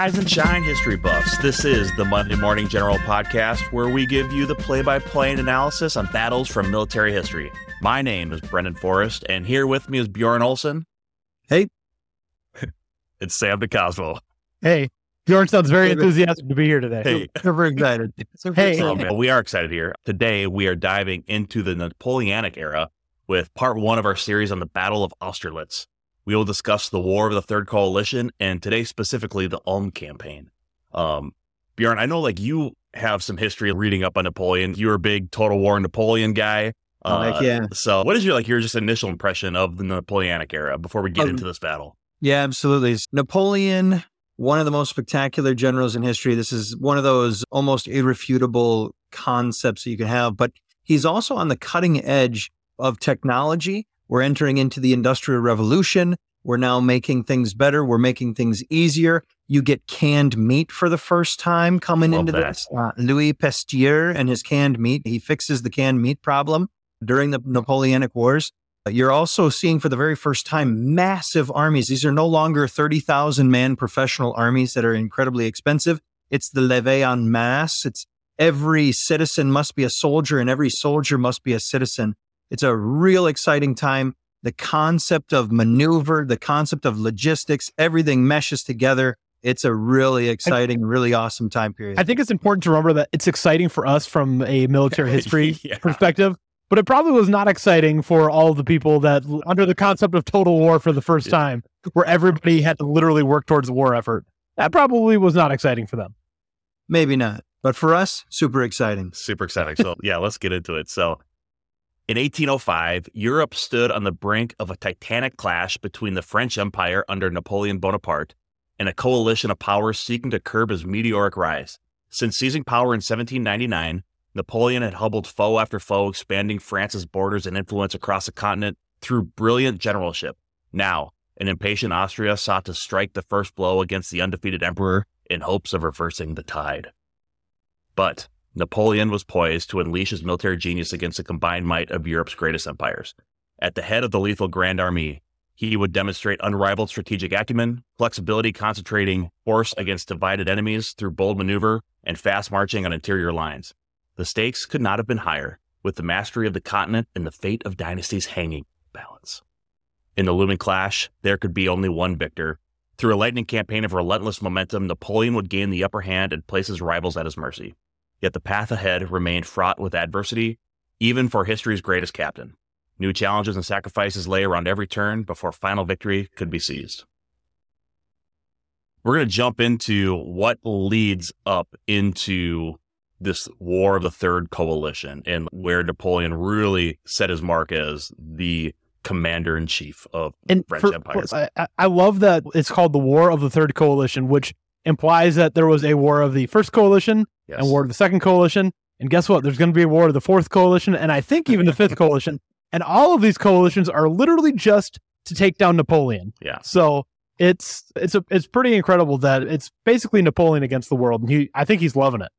Rise and shine, history buffs. This is the Monday Morning General podcast where we give you the play by play and analysis on battles from military history. My name is Brendan Forrest, and here with me is Bjorn Olson. Hey. it's Sam DeCosmo. Hey. Bjorn sounds very enthusiastic to be here today. Hey. Super excited. Super Hey. excited. Oh, we are excited here. Today, we are diving into the Napoleonic era with part one of our series on the Battle of Austerlitz. We will discuss the War of the Third Coalition and today specifically the Ulm campaign. Um, Bjorn, I know like you have some history reading up on Napoleon. You're a big Total War Napoleon guy. Oh, heck yeah. So, what is your like your just initial impression of the Napoleonic era before we get Um, into this battle? Yeah, absolutely. Napoleon, one of the most spectacular generals in history. This is one of those almost irrefutable concepts that you can have, but he's also on the cutting edge of technology. We're entering into the Industrial Revolution. We're now making things better. We're making things easier. You get canned meat for the first time coming Love into that. this. Uh, Louis Pasteur and his canned meat. He fixes the canned meat problem during the Napoleonic Wars. You're also seeing for the very first time massive armies. These are no longer 30,000 man professional armies that are incredibly expensive. It's the levée en masse. It's every citizen must be a soldier and every soldier must be a citizen. It's a real exciting time. The concept of maneuver, the concept of logistics, everything meshes together. It's a really exciting, really awesome time period. I think it's important to remember that it's exciting for us from a military history Yeah. perspective, but it probably was not exciting for all the people that under the concept of total war for the first Yeah. time, where everybody had to literally work towards the war effort. That probably was not exciting for them. Maybe not, but for us, super exciting. Super exciting. So, yeah, let's get into it. So, in 1805, Europe stood on the brink of a titanic clash between the French Empire under Napoleon Bonaparte and a coalition of powers seeking to curb his meteoric rise. Since seizing power in 1799, Napoleon had hobbled foe after foe, expanding France's borders and influence across the continent through brilliant generalship. Now, an impatient Austria sought to strike the first blow against the undefeated emperor in hopes of reversing the tide. But Napoleon was poised to unleash his military genius against the combined might of Europe's greatest empires. At the head of the lethal Grand Army, he would demonstrate unrivaled strategic acumen, flexibility concentrating force against divided enemies through bold maneuver and fast marching on interior lines. The stakes could not have been higher, with the mastery of the continent and the fate of dynasties hanging balance. In the looming clash, there could be only one victor. Through a lightning campaign of relentless momentum, Napoleon would gain the upper hand and place his rivals at his mercy. Yet the path ahead remained fraught with adversity, even for history's greatest captain. New challenges and sacrifices lay around every turn before final victory could be seized. We're going to jump into what leads up into this War of the Third Coalition and where Napoleon really set his mark as the commander in chief of And French for- Empire. I- I, I love that it's called the War of the Third Coalition, which implies that there was a war of the First Coalition Yes. and war of the Second Coalition. And guess what? There's going to be a war of the Fourth Coalition, and I think even the Fifth Coalition. And all of these coalitions are literally just to take down Napoleon. Yeah. So it's it's a it's pretty incredible that it's basically Napoleon against the world, and he I think he's loving it.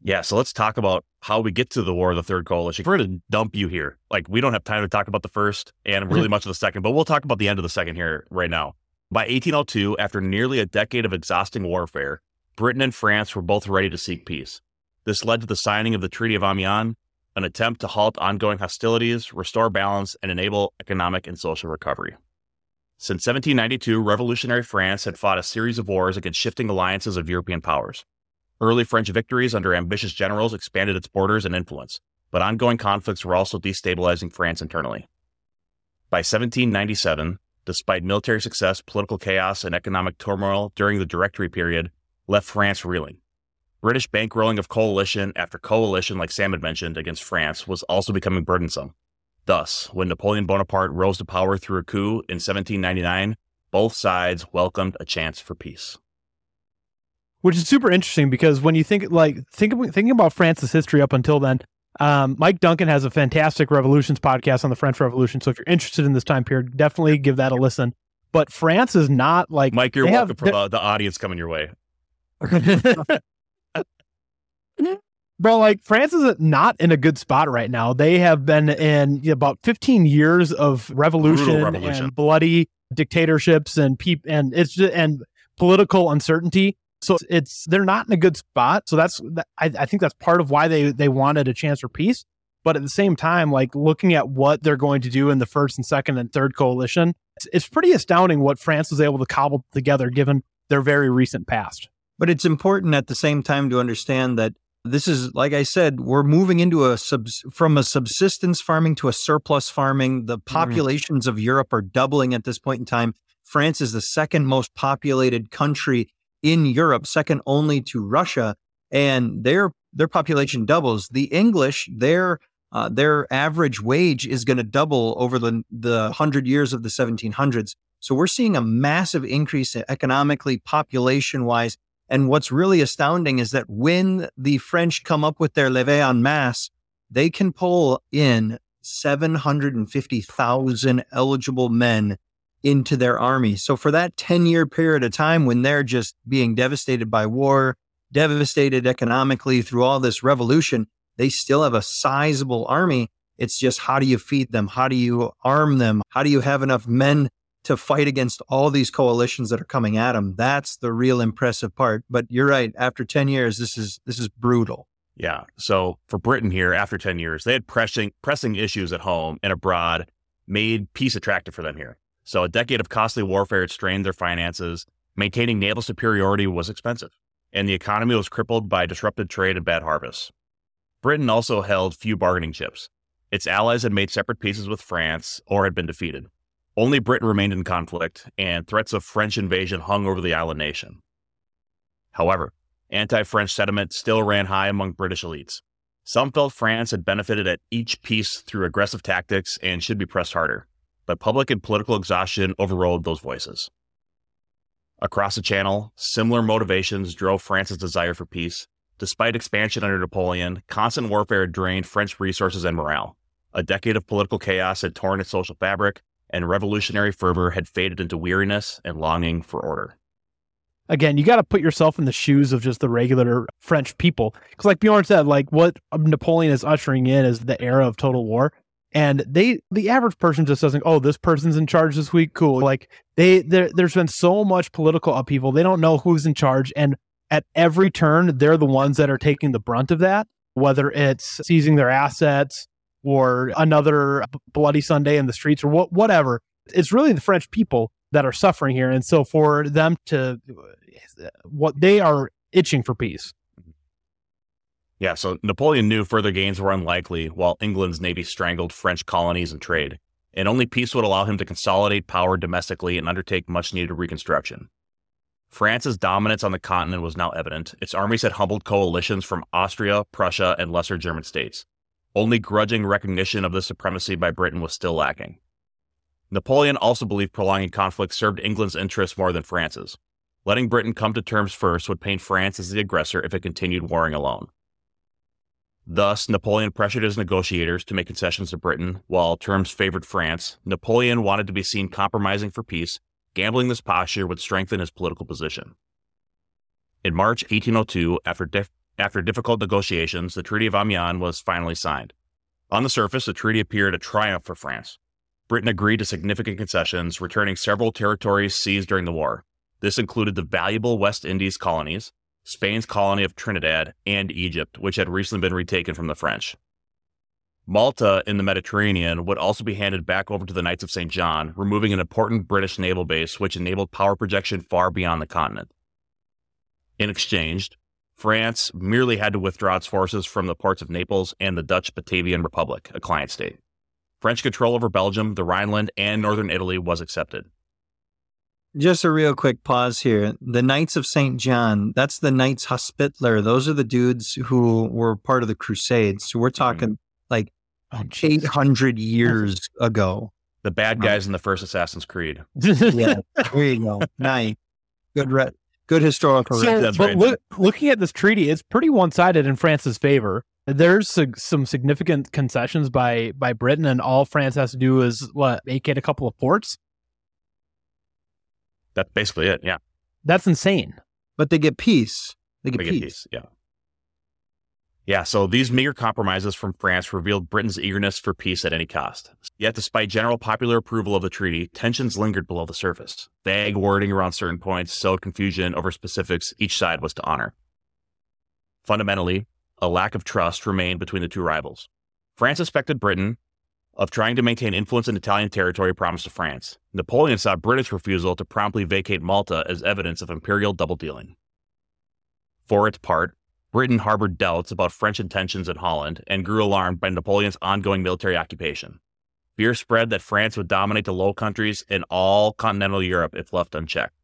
Yeah, so let's talk about how we get to the War of the Third Coalition. We're going to dump you here. Like, we don't have time to talk about the first and really much of the second, but we'll talk about the end of the second here right now. By 1802, after nearly a decade of exhausting warfare, Britain and France were both ready to seek peace. This led to the signing of the Treaty of Amiens, an attempt to halt ongoing hostilities, restore balance, and enable economic and social recovery. Since 1792, revolutionary France had fought a series of wars against shifting alliances of European powers. Early French victories under ambitious generals expanded its borders and influence, but ongoing conflicts were also destabilizing France internally. By 1797, despite military success, political chaos, and economic turmoil during the Directory period left France reeling. British bankrolling of coalition after coalition, like Sam had mentioned, against France was also becoming burdensome. Thus, when Napoleon Bonaparte rose to power through a coup in 1799, both sides welcomed a chance for peace. which is super interesting because when you think like think thinking about France's history up until then, um, Mike Duncan has a fantastic revolutions podcast on the French Revolution. So if you're interested in this time period, definitely give that a listen. But France is not like Mike, you're they have- welcome for the, the audience coming your way. bro. Like France is not in a good spot right now. They have been in about 15 years of revolution, revolution. and bloody dictatorships and peop- and it's just, and political uncertainty. So it's they're not in a good spot. So that's I, I think that's part of why they they wanted a chance for peace. But at the same time, like looking at what they're going to do in the first and second and third coalition, it's, it's pretty astounding what France was able to cobble together given their very recent past. But it's important at the same time to understand that this is, like I said, we're moving into a sub from a subsistence farming to a surplus farming. The mm-hmm. populations mm. of Europe are doubling at this point in time. France is the second most populated country in Europe, second only to Russia, and their their population doubles. The English, their uh, their average wage is going to double over the the hundred years of the 1700s. So we're seeing a massive increase economically, population wise. And what's really astounding is that when the French come up with their levée en masse, they can pull in 750,000 eligible men into their army. So for that 10 year period of time when they're just being devastated by war, devastated economically through all this revolution, they still have a sizable army. It's just how do you feed them? How do you arm them? How do you have enough men to fight against all these coalitions that are coming at them? That's the real impressive part. But you're right. After 10 years, this is this is brutal. Yeah. So for Britain here, after 10 years, they had pressing pressing issues at home and abroad made peace attractive for them here. So a decade of costly warfare had strained their finances. Maintaining naval superiority was expensive, and the economy was crippled by disrupted trade and bad harvests. Britain also held few bargaining chips. Its allies had made separate peaces with France or had been defeated. Only Britain remained in conflict, and threats of French invasion hung over the island nation. However, anti French sentiment still ran high among British elites. Some felt France had benefited at each peace through aggressive tactics and should be pressed harder but public and political exhaustion overrode those voices. Across the channel, similar motivations drove France's desire for peace. Despite expansion under Napoleon, constant warfare drained French resources and morale. A decade of political chaos had torn its social fabric, and revolutionary fervor had faded into weariness and longing for order. Again, you got to put yourself in the shoes of just the regular French people. Because, like Bjorn said, like what Napoleon is ushering in is the era of total war and they the average person just doesn't oh this person's in charge this week? Cool. Like they there, there's been so much political upheaval. They don't know who's in charge. And at every turn they're the ones that are taking the brunt of that whether it's seizing their assets or another bloody sunday in the streets or what, whatever. It's really the french people that are suffering here. And so for them to eh, what they are itching for peace yeah, so Napoleon knew further gains were unlikely while England's navy strangled French colonies and trade, and only peace would allow him to consolidate power domestically and undertake much needed reconstruction. France's dominance on the continent was now evident. Its armies had humbled coalitions from Austria, Prussia, and lesser German states. Only grudging recognition of this supremacy by Britain was still lacking. Napoleon also believed prolonging conflict served England's interests more than France's. Letting Britain come to terms first would paint France as the aggressor if it continued warring alone. Thus, Napoleon pressured his negotiators to make concessions to Britain, while terms favored France. Napoleon wanted to be seen compromising for peace. Gambling this posture would strengthen his political position. In March 1802, after, dif- after difficult negotiations, the Treaty of Amiens was finally signed. On the surface, the treaty appeared a triumph for France. Britain agreed to significant concessions, returning several territories seized during the war. This included the valuable West Indies colonies, Spain's colony of Trinidad, and Egypt, which had recently been retaken from the French. Malta in the Mediterranean would also be handed back over to the Knights of St. John, removing an important British naval base which enabled power projection far beyond the continent. In exchange, France merely had to withdraw its forces from the ports of Naples and the Dutch Batavian Republic, a client state. French control over Belgium, the Rhineland, and northern Italy was accepted. Just a real quick pause here. The Knights of St. John, that's the Knights Hospitaller. Those are the dudes who were part of the Crusades. So we're talking mm-hmm. like oh, 800 years ago. The bad guys in the first Assassin's Creed. yeah, there you go. Nice. Good, re- good historical. So, but look, looking at this treaty, it's pretty one sided in France's favor. There's a, some significant concessions by by Britain, and all France has to do is what vacate a couple of ports that's basically it. Yeah. That's insane. But they get peace. They get, they peace. get peace. Yeah. Yeah, so these meager compromises from France revealed Britain's eagerness for peace at any cost. Yet, despite general popular approval of the treaty, tensions lingered below the surface. Vague wording around certain points sowed confusion over specifics each side was to honor. Fundamentally, a lack of trust remained between the two rivals. France suspected Britain of trying to maintain influence in Italian territory promised to France. Napoleon saw British refusal to promptly vacate Malta as evidence of imperial double dealing. For its part, Britain harbored doubts about French intentions in Holland and grew alarmed by Napoleon's ongoing military occupation. Fear spread that France would dominate the Low Countries and all continental Europe if left unchecked.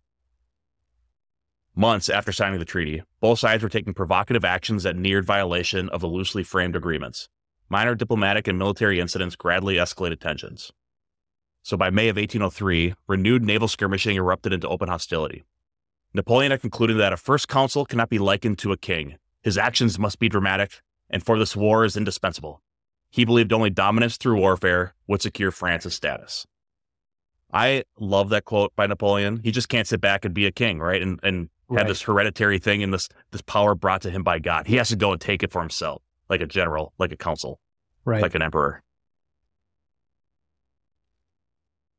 Months after signing the treaty, both sides were taking provocative actions that neared violation of the loosely framed agreements. Minor diplomatic and military incidents gradually escalated tensions. So by May of 1803, renewed naval skirmishing erupted into open hostility. Napoleon had concluded that a first consul cannot be likened to a king, his actions must be dramatic, and for this war is indispensable. He believed only dominance through warfare would secure France's status. I love that quote by Napoleon. He just can't sit back and be a king, right? And and right. have this hereditary thing and this this power brought to him by God. He has to go and take it for himself, like a general, like a consul, right. like an emperor.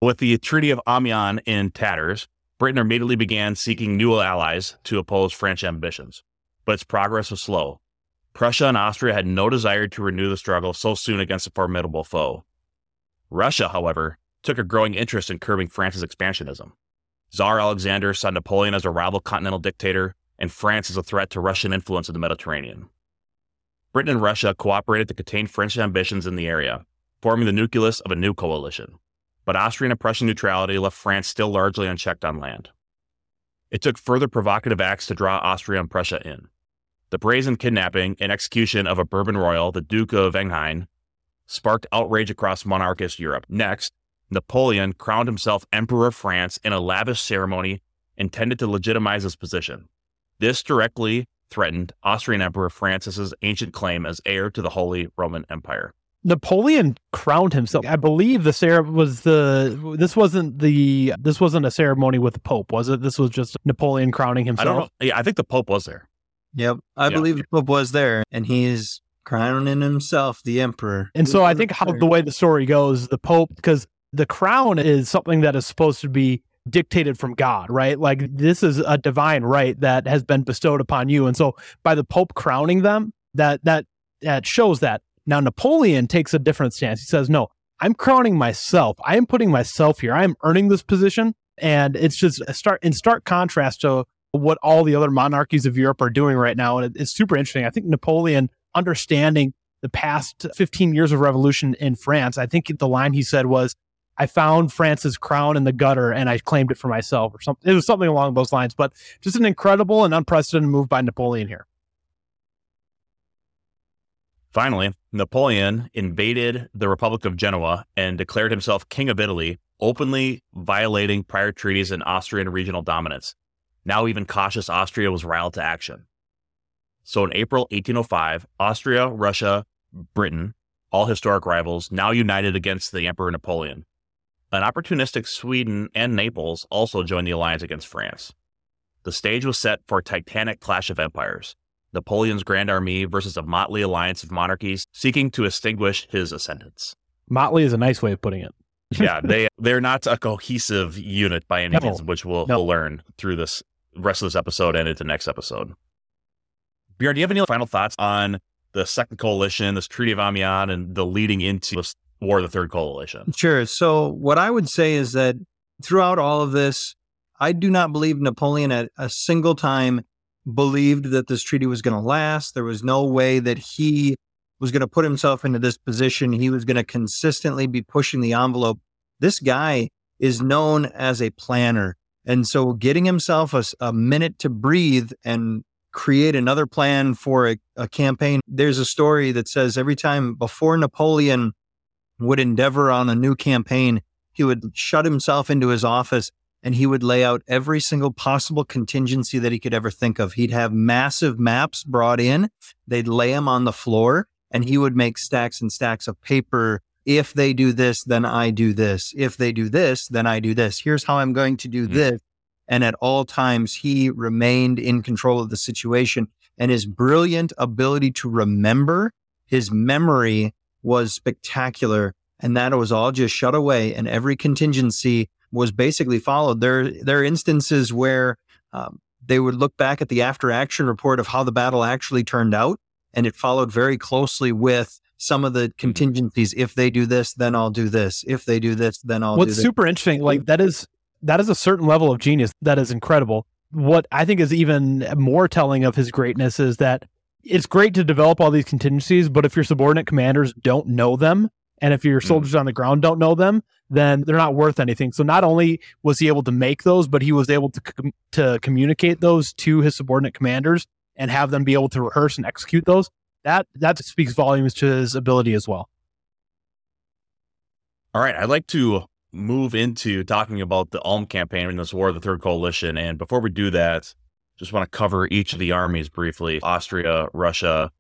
With the Treaty of Amiens in tatters, Britain immediately began seeking new allies to oppose French ambitions but its progress was slow. Prussia and Austria had no desire to renew the struggle so soon against a formidable foe. Russia, however, took a growing interest in curbing France's expansionism. Tsar Alexander saw Napoleon as a rival continental dictator and France as a threat to Russian influence in the Mediterranean. Britain and Russia cooperated to contain French ambitions in the area, forming the nucleus of a new coalition. But Austrian and Prussian neutrality left France still largely unchecked on land. It took further provocative acts to draw Austria and Prussia in. The brazen kidnapping and execution of a Bourbon royal, the Duke of Enghien, sparked outrage across monarchist Europe. Next, Napoleon crowned himself Emperor of France in a lavish ceremony intended to legitimize his position. This directly threatened Austrian Emperor Francis's ancient claim as heir to the Holy Roman Empire. Napoleon crowned himself. I believe the ceremony was the this wasn't the this wasn't a ceremony with the Pope, was it? This was just Napoleon crowning himself. I don't know. Yeah, I think the Pope was there. Yep. I yeah. believe the Pope was there and he's crowning himself the emperor. And so I think how the way the story goes, the Pope, because the crown is something that is supposed to be dictated from God, right? Like this is a divine right that has been bestowed upon you. And so by the Pope crowning them, that that that shows that. Now Napoleon takes a different stance. He says, No, I'm crowning myself. I am putting myself here. I am earning this position. And it's just start in stark contrast to what all the other monarchies of Europe are doing right now. And it's super interesting. I think Napoleon understanding the past 15 years of revolution in France, I think the line he said was, I found France's crown in the gutter and I claimed it for myself or something. It was something along those lines, but just an incredible and unprecedented move by Napoleon here. Finally, Napoleon invaded the Republic of Genoa and declared himself King of Italy, openly violating prior treaties and Austrian regional dominance. Now, even cautious Austria was riled to action. So, in April 1805, Austria, Russia, Britain, all historic rivals, now united against the Emperor Napoleon. An opportunistic Sweden and Naples also joined the alliance against France. The stage was set for a titanic clash of empires Napoleon's Grand Army versus a motley alliance of monarchies seeking to extinguish his ascendance. Motley is a nice way of putting it. yeah, they they're not a cohesive unit by any means, which we'll, no. we'll learn through this rest of this episode and into next episode. Bjorn, do you have any final thoughts on the Second Coalition, this Treaty of Amiens, and the leading into this War of the Third Coalition? Sure. So, what I would say is that throughout all of this, I do not believe Napoleon at a single time believed that this treaty was going to last. There was no way that he was going to put himself into this position. He was going to consistently be pushing the envelope. This guy is known as a planner. And so getting himself a, a minute to breathe and create another plan for a, a campaign. There's a story that says every time before Napoleon would endeavor on a new campaign, he would shut himself into his office and he would lay out every single possible contingency that he could ever think of. He'd have massive maps brought in, they'd lay them on the floor, and he would make stacks and stacks of paper if they do this, then I do this. If they do this, then I do this. Here's how I'm going to do mm-hmm. this. And at all times, he remained in control of the situation. and his brilliant ability to remember. His memory was spectacular, and that was all just shut away. And every contingency was basically followed. There, there are instances where um, they would look back at the after action report of how the battle actually turned out, and it followed very closely with some of the contingencies. If they do this, then I'll do this. If they do this, then I'll. What's super interesting, like that is that is a certain level of genius that is incredible. What I think is even more telling of his greatness is that it's great to develop all these contingencies, but if your subordinate commanders don't know them, and if your soldiers mm. on the ground don't know them, then they're not worth anything. So not only was he able to make those, but he was able to com- to communicate those to his subordinate commanders and have them be able to rehearse and execute those. That that speaks volumes to his ability as well. All right, I'd like to move into talking about the Ulm campaign in this War of the Third Coalition. And before we do that, just want to cover each of the armies briefly: Austria, Russia,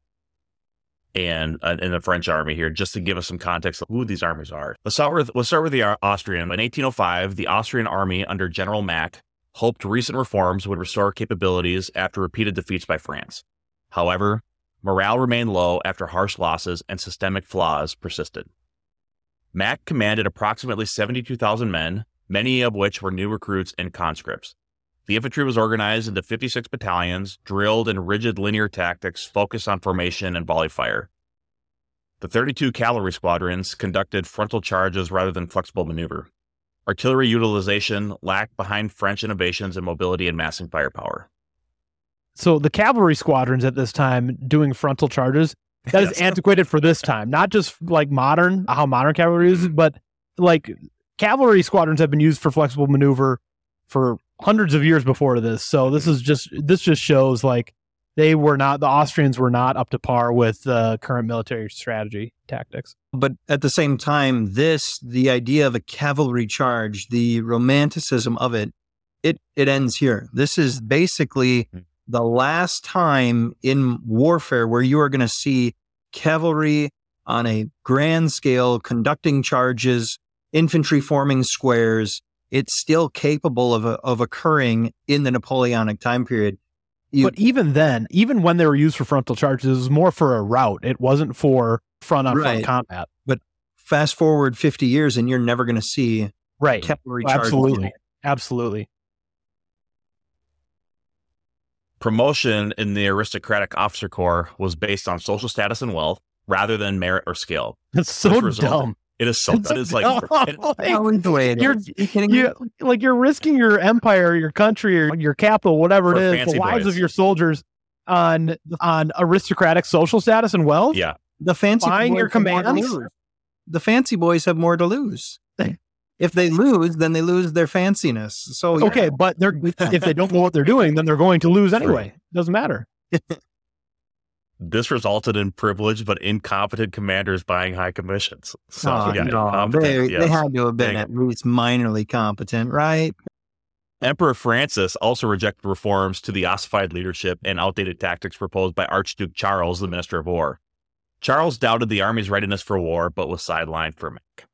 and uh, in the French army here, just to give us some context of who these armies are. Let's start with let's start with the Austrian. In 1805, the Austrian army under General Mack hoped recent reforms would restore capabilities after repeated defeats by France. However, morale remained low after harsh losses and systemic flaws persisted. Mack commanded approximately 72,000 men, many of which were new recruits and conscripts. The infantry was organized into 56 battalions, drilled in rigid linear tactics focused on formation and volley fire. The 32 cavalry squadrons conducted frontal charges rather than flexible maneuver. Artillery utilization lacked behind French innovations in mobility and massing firepower. So the cavalry squadrons at this time doing frontal charges, that is yes. antiquated for this time. Not just like modern, how modern cavalry is, mm-hmm. but like cavalry squadrons have been used for flexible maneuver for hundreds of years before this. So this is just this just shows like they were not the Austrians were not up to par with the current military strategy tactics. But at the same time, this the idea of a cavalry charge, the romanticism of it, it it ends here. This is basically hmm. the last time in warfare where you are going to see cavalry on a grand scale conducting charges, infantry forming squares, it's still capable of, uh, of occurring in the Napoleonic time period. You, but even then, even when they were used for frontal charges, it was more for a rout. It wasn't for front on front combat. But fast forward 50 years and you're never going to see right. cavalry oh, charges. Absolutely. Absolutely. Promotion in the aristocratic officer corps was based on social status and wealth rather than merit or skill. That's so dumb. It is so oh, that is like, it, you're, you, like you're risking your empire, your country, or your capital, whatever it is, the lives boys. of your soldiers on on aristocratic social status and wealth. Yeah, the fancy buying your commands. The fancy boys have more to lose. if they lose, then they lose their fanciness. So yeah. okay, but they're if they don't know what they're doing, then they're going to lose anyway. Doesn't matter. This resulted in privileged but incompetent commanders buying high commissions. So, oh, yeah, no, they, yes. they had to have been Dang. at least minorly competent, right? Emperor Francis also rejected reforms to the ossified leadership and outdated tactics proposed by Archduke Charles, the Minister of War. Charles doubted the army's readiness for war, but was sidelined for Mack.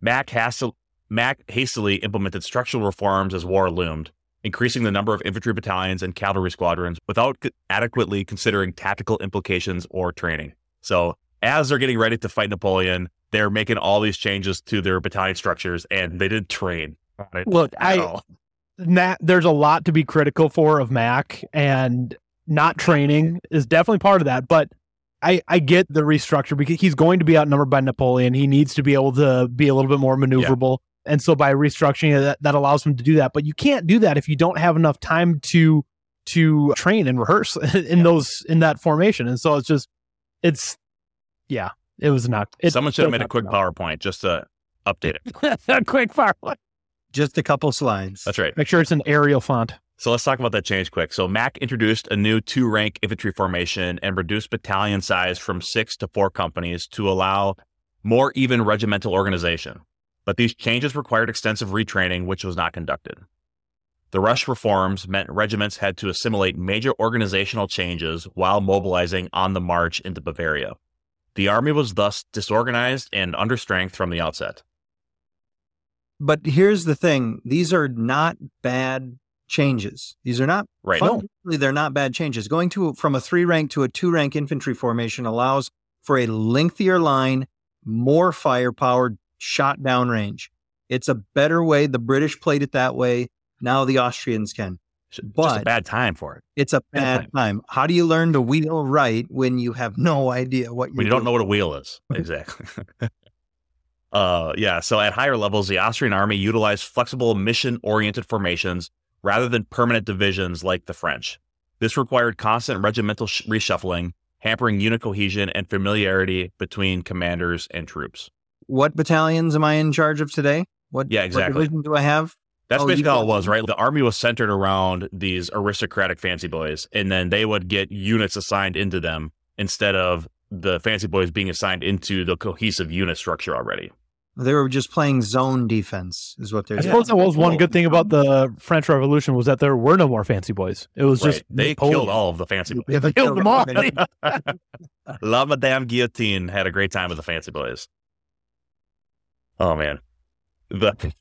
Mack, hastily, Mack hastily implemented structural reforms as war loomed, increasing the number of infantry battalions and cavalry squadrons without adequately considering tactical implications or training. So, as they're getting ready to fight Napoleon, they're making all these changes to their battalion structures and they didn't train. Look, I Matt, there's a lot to be critical for of Mack and not training is definitely part of that, but I, I get the restructure because he's going to be outnumbered by Napoleon. He needs to be able to be a little bit more maneuverable. And so by restructuring that, that allows them to do that. But you can't do that if you don't have enough time to to train and rehearse in yeah. those in that formation. And so it's just it's yeah, it was not. It, Someone should have made a quick PowerPoint just to update it. a quick PowerPoint. Just a couple slides. That's right. Make sure it's an Arial font. So let's talk about that change quick. So Mack introduced a new two rank infantry formation and reduced battalion size from six to four companies to allow more even regimental organization but these changes required extensive retraining, which was not conducted. The rush reforms meant regiments had to assimilate major organizational changes while mobilizing on the march into Bavaria. The army was thus disorganized and understrength from the outset. But here's the thing these are not bad changes. These are not Right. No. fundamentally they're not bad changes. Going to from a three rank to a two rank infantry formation allows for a lengthier line, more firepower, shot down range. It's a better way. The British played it that way. Now the Austrians can. Just a bad time for it. It's a Bad bad time. How do you learn to wheel right when you have no idea what you're when you don't know what a wheel is. Exactly. uh, yeah. So at higher levels, the Austrian army utilized flexible mission oriented formations rather than permanent divisions like the French. This required constant regimental sh- reshuffling, hampering unit cohesion and familiarity between commanders and troops. What battalions am I in charge of today? What, Yeah, exactly. division do I have? That's Oh, you basically all it was, right? The army was centered around these aristocratic fancy boys, and then they would get units assigned into them instead of the fancy boys being assigned into the cohesive unit structure already. They were just playing zone defense, is what they're I doing. suppose that was one good thing about the French Revolution was that there were no more fancy boys. It was Right. just they Napoleon. killed all of the fancy boys. Yeah, they killed them all. La Madame Guillotine had a great time with the fancy boys. Oh man. The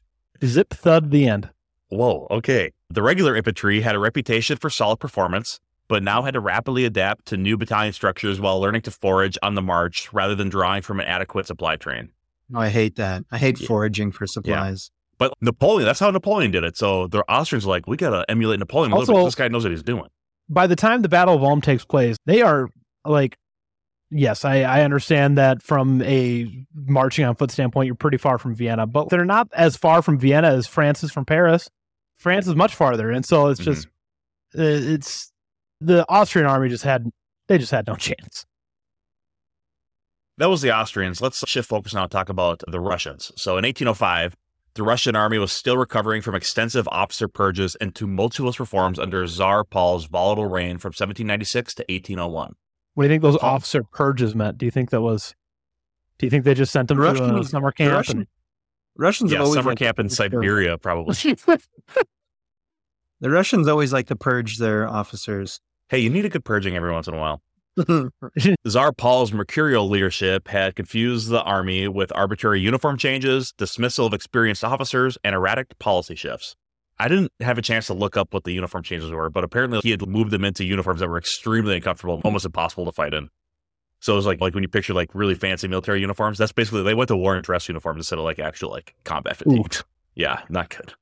Zip thud the end. whoa, okay. The regular infantry had a reputation for solid performance, but now had to rapidly adapt to new battalion structures while learning to forage on the march rather than drawing from an adequate supply train. No, I hate that. I hate Yeah. foraging for supplies. But Napoleon, that's how Napoleon did it. So the Austrians are like, we gotta emulate Napoleon a little bit. Also- This guy knows what he's doing. By the time the Battle of Ulm takes place, they are like, yes, I, I understand that from a marching on foot standpoint, you're pretty far from Vienna, but they're not as far from Vienna as France is from Paris. France is much farther, and so it's just uh, it's the Austrian army just had they just had no chance. That was the Austrians. Let's shift focus now and talk about the Russians. So in 1805, the Russian army was still recovering from extensive officer purges and tumultuous reforms under Tsar Paul's volatile reign from 1796 to 1801. What do you think those Paul- officer purges meant? Do you think that was? Do you think they just sent them The to a Russians- summer The camp? Russian- Russians Yeah, always summer liked camp in purge their- Siberia, probably. The Russians always like to purge their officers. hey, you need a good purging every once in a while. Tsar Paul's mercurial leadership had confused the army with arbitrary uniform changes, dismissal of experienced officers, and erratic policy shifts. I didn't have a chance to look up what the uniform changes were, but apparently he had moved them into uniforms that were extremely uncomfortable, almost impossible to fight in. So it was like like when you picture like really fancy military uniforms, that's basically they went to war in dress uniforms instead of like actual like combat fatigue. Yeah, not good.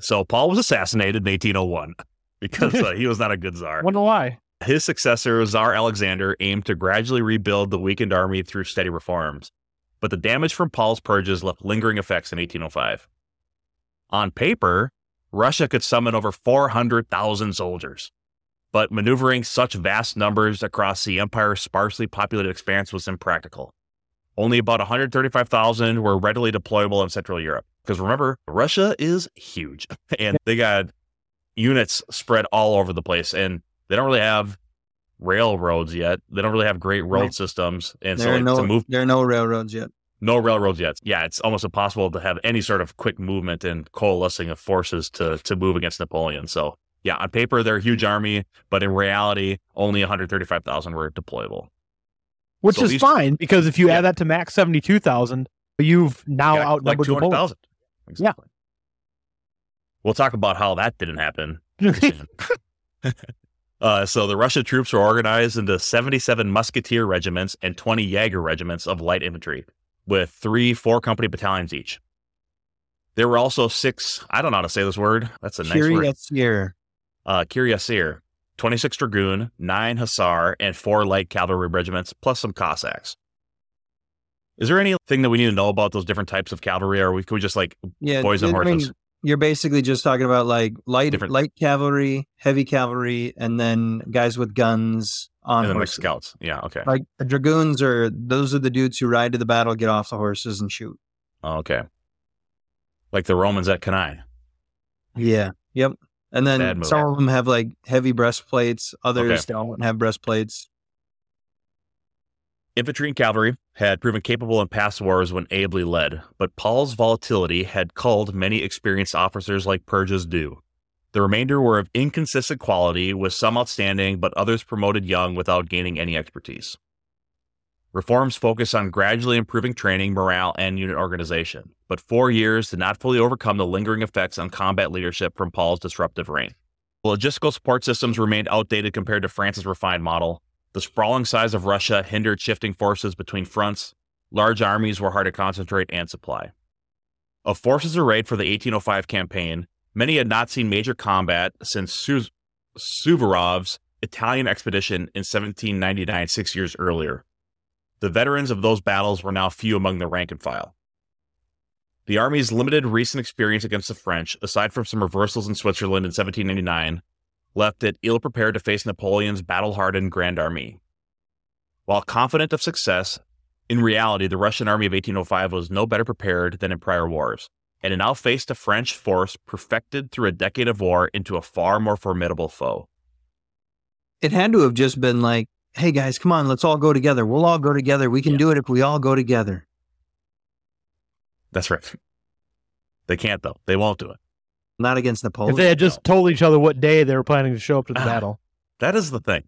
So Paul was assassinated in 1801 because uh, he was not a good czar. Wonder why? His successor, Tsar Alexander, aimed to gradually rebuild the weakened army through steady reforms. But the damage from Paul's purges left lingering effects in 1805. On paper, Russia could summon over 400,000 soldiers. But maneuvering such vast numbers across the empire's sparsely populated expanse was impractical. Only about 135,000 were readily deployable in Central Europe. Because remember, Russia is huge and they got units spread all over the place. And they don't really have railroads yet. They don't really have great road Right. systems, and there so like, no to move there are no railroads yet. No railroads yet. Yeah, it's almost impossible to have any sort of quick movement and coalescing of forces to to move against Napoleon. So yeah, on paper they're a huge army, but in reality, only 135,000 were deployable. Which So is these- fine because if you Yeah. add that to Mack's seventy two thousand, you've now Yeah, like outnumbered Napoleon. 200,000. Exactly. We'll talk about how that didn't happen Uh, so the Russian troops were organized into 77 musketeer regiments and 20 Jaeger regiments of light infantry, with three four company battalions each. There were also six, I don't know how to say this word. That's a nice word. Uh, Cuirassier, 26 Dragoon, nine Hussar, and four light cavalry regiments, plus some Cossacks. Is there anything that we need to know about those different types of cavalry, or we, can we just like Yeah, boys and I mean, horses? you're basically just talking about like light Different- light cavalry, heavy cavalry, and then guys with guns on and then like scouts? Yeah, okay. Like the dragoons are those are the dudes who ride to the battle, get off the horses, and shoot. Oh, okay. Like the Romans at Cannae. Yeah. Yep. And then some of them have like heavy breastplates. Others Okay. don't have breastplates. Infantry and cavalry had proven capable in past wars when ably led, but Paul's volatility had culled many experienced officers like Purges do. The remainder were of inconsistent quality, with some outstanding, but others promoted young without gaining any expertise. Reforms focus on gradually improving training, morale, and unit organization, but four years did not fully overcome the lingering effects on combat leadership from Paul's disruptive reign. Logistical support systems remained outdated compared to France's refined model. The sprawling size of Russia hindered shifting forces between fronts. Large armies were hard to concentrate and supply. Of forces arrayed for the 1805 campaign, many had not seen major combat since Su- Suvorov's Italian expedition in 1799, six years earlier. The veterans of those battles were now few among the rank and file. The Army's limited recent experience against the French, aside from some reversals in Switzerland in 1799, left it ill prepared to face Napoleon's battle hardened Grand Army. While confident of success, in reality, the Russian army of 1805 was no better prepared than in prior wars, and it now faced a French force perfected through a decade of war into a far more formidable foe. It had to have just been like, hey guys, come on, let's all go together. We'll all go together. We can Yeah. do it if we all go together. That's right. They can't, though. They won't do it. Not against Napoleon. If they had just told each other what day they were planning to show up to the Ah. battle. That is the thing.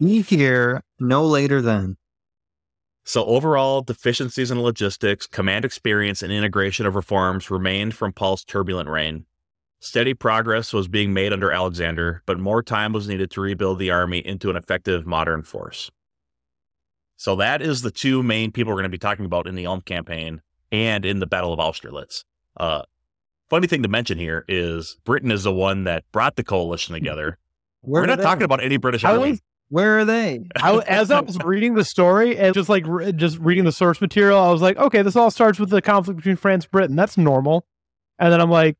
Be here no later than. So, overall, deficiencies in logistics, command experience, and integration of reforms remained from Paul's turbulent reign. Steady progress was being made under Alexander, but more time was needed to rebuild the army into an effective modern force. So, that is the two main people we're going to be talking about in the Ulm campaign and in the Battle of Austerlitz. Uh, funny thing to mention here is Britain is the one that brought the coalition together. Where We're not they? talking about any British I army. Where are they? I, as I was reading the story and just like re- just reading the source material, I was like, okay, this all starts with the conflict between France and Britain. That's normal. And then I'm like,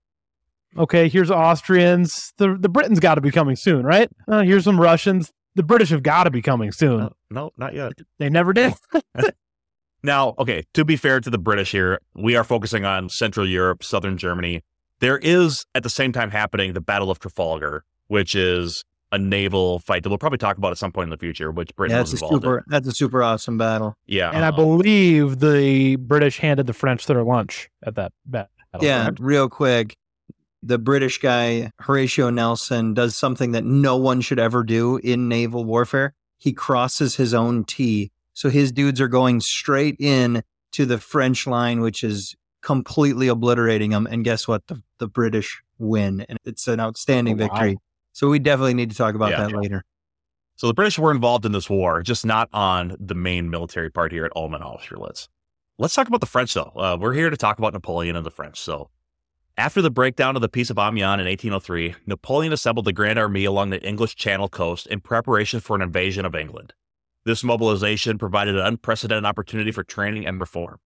okay, here's Austrians. The the Britons got to be coming soon, right? Uh, here's some Russians. The British have got to be coming soon. No, no, not yet. They never did. Now, okay, to be fair to the British here, we are focusing on Central Europe, Southern Germany. There is, at the same time, happening the Battle of Trafalgar, which is a naval fight that we'll probably talk about at some point in the future, which Britain Yeah, was that's a involved super. That's a super awesome battle. Yeah. and I uh, believe the British handed the French their lunch at that battle. yeah, correct? real quick. The British guy Horatio Nelson does something that no one should ever do in naval warfare. He crosses his own T, so his dudes are going straight in to the French line, which is completely obliterating them. And guess what? The the British win, and it's an outstanding Oh, wow. victory. So we definitely need to talk about Yeah. that later. So the British were involved in this war, just not on the main military part here at Ulm and Austerlitz. Let's talk about the French, though. Uh, we're here to talk about Napoleon and the French. So, after the breakdown of the Peace of Amiens in 1803, Napoleon assembled the Grand Army along the English Channel coast in preparation for an invasion of England. This mobilization provided an unprecedented opportunity for training and reform.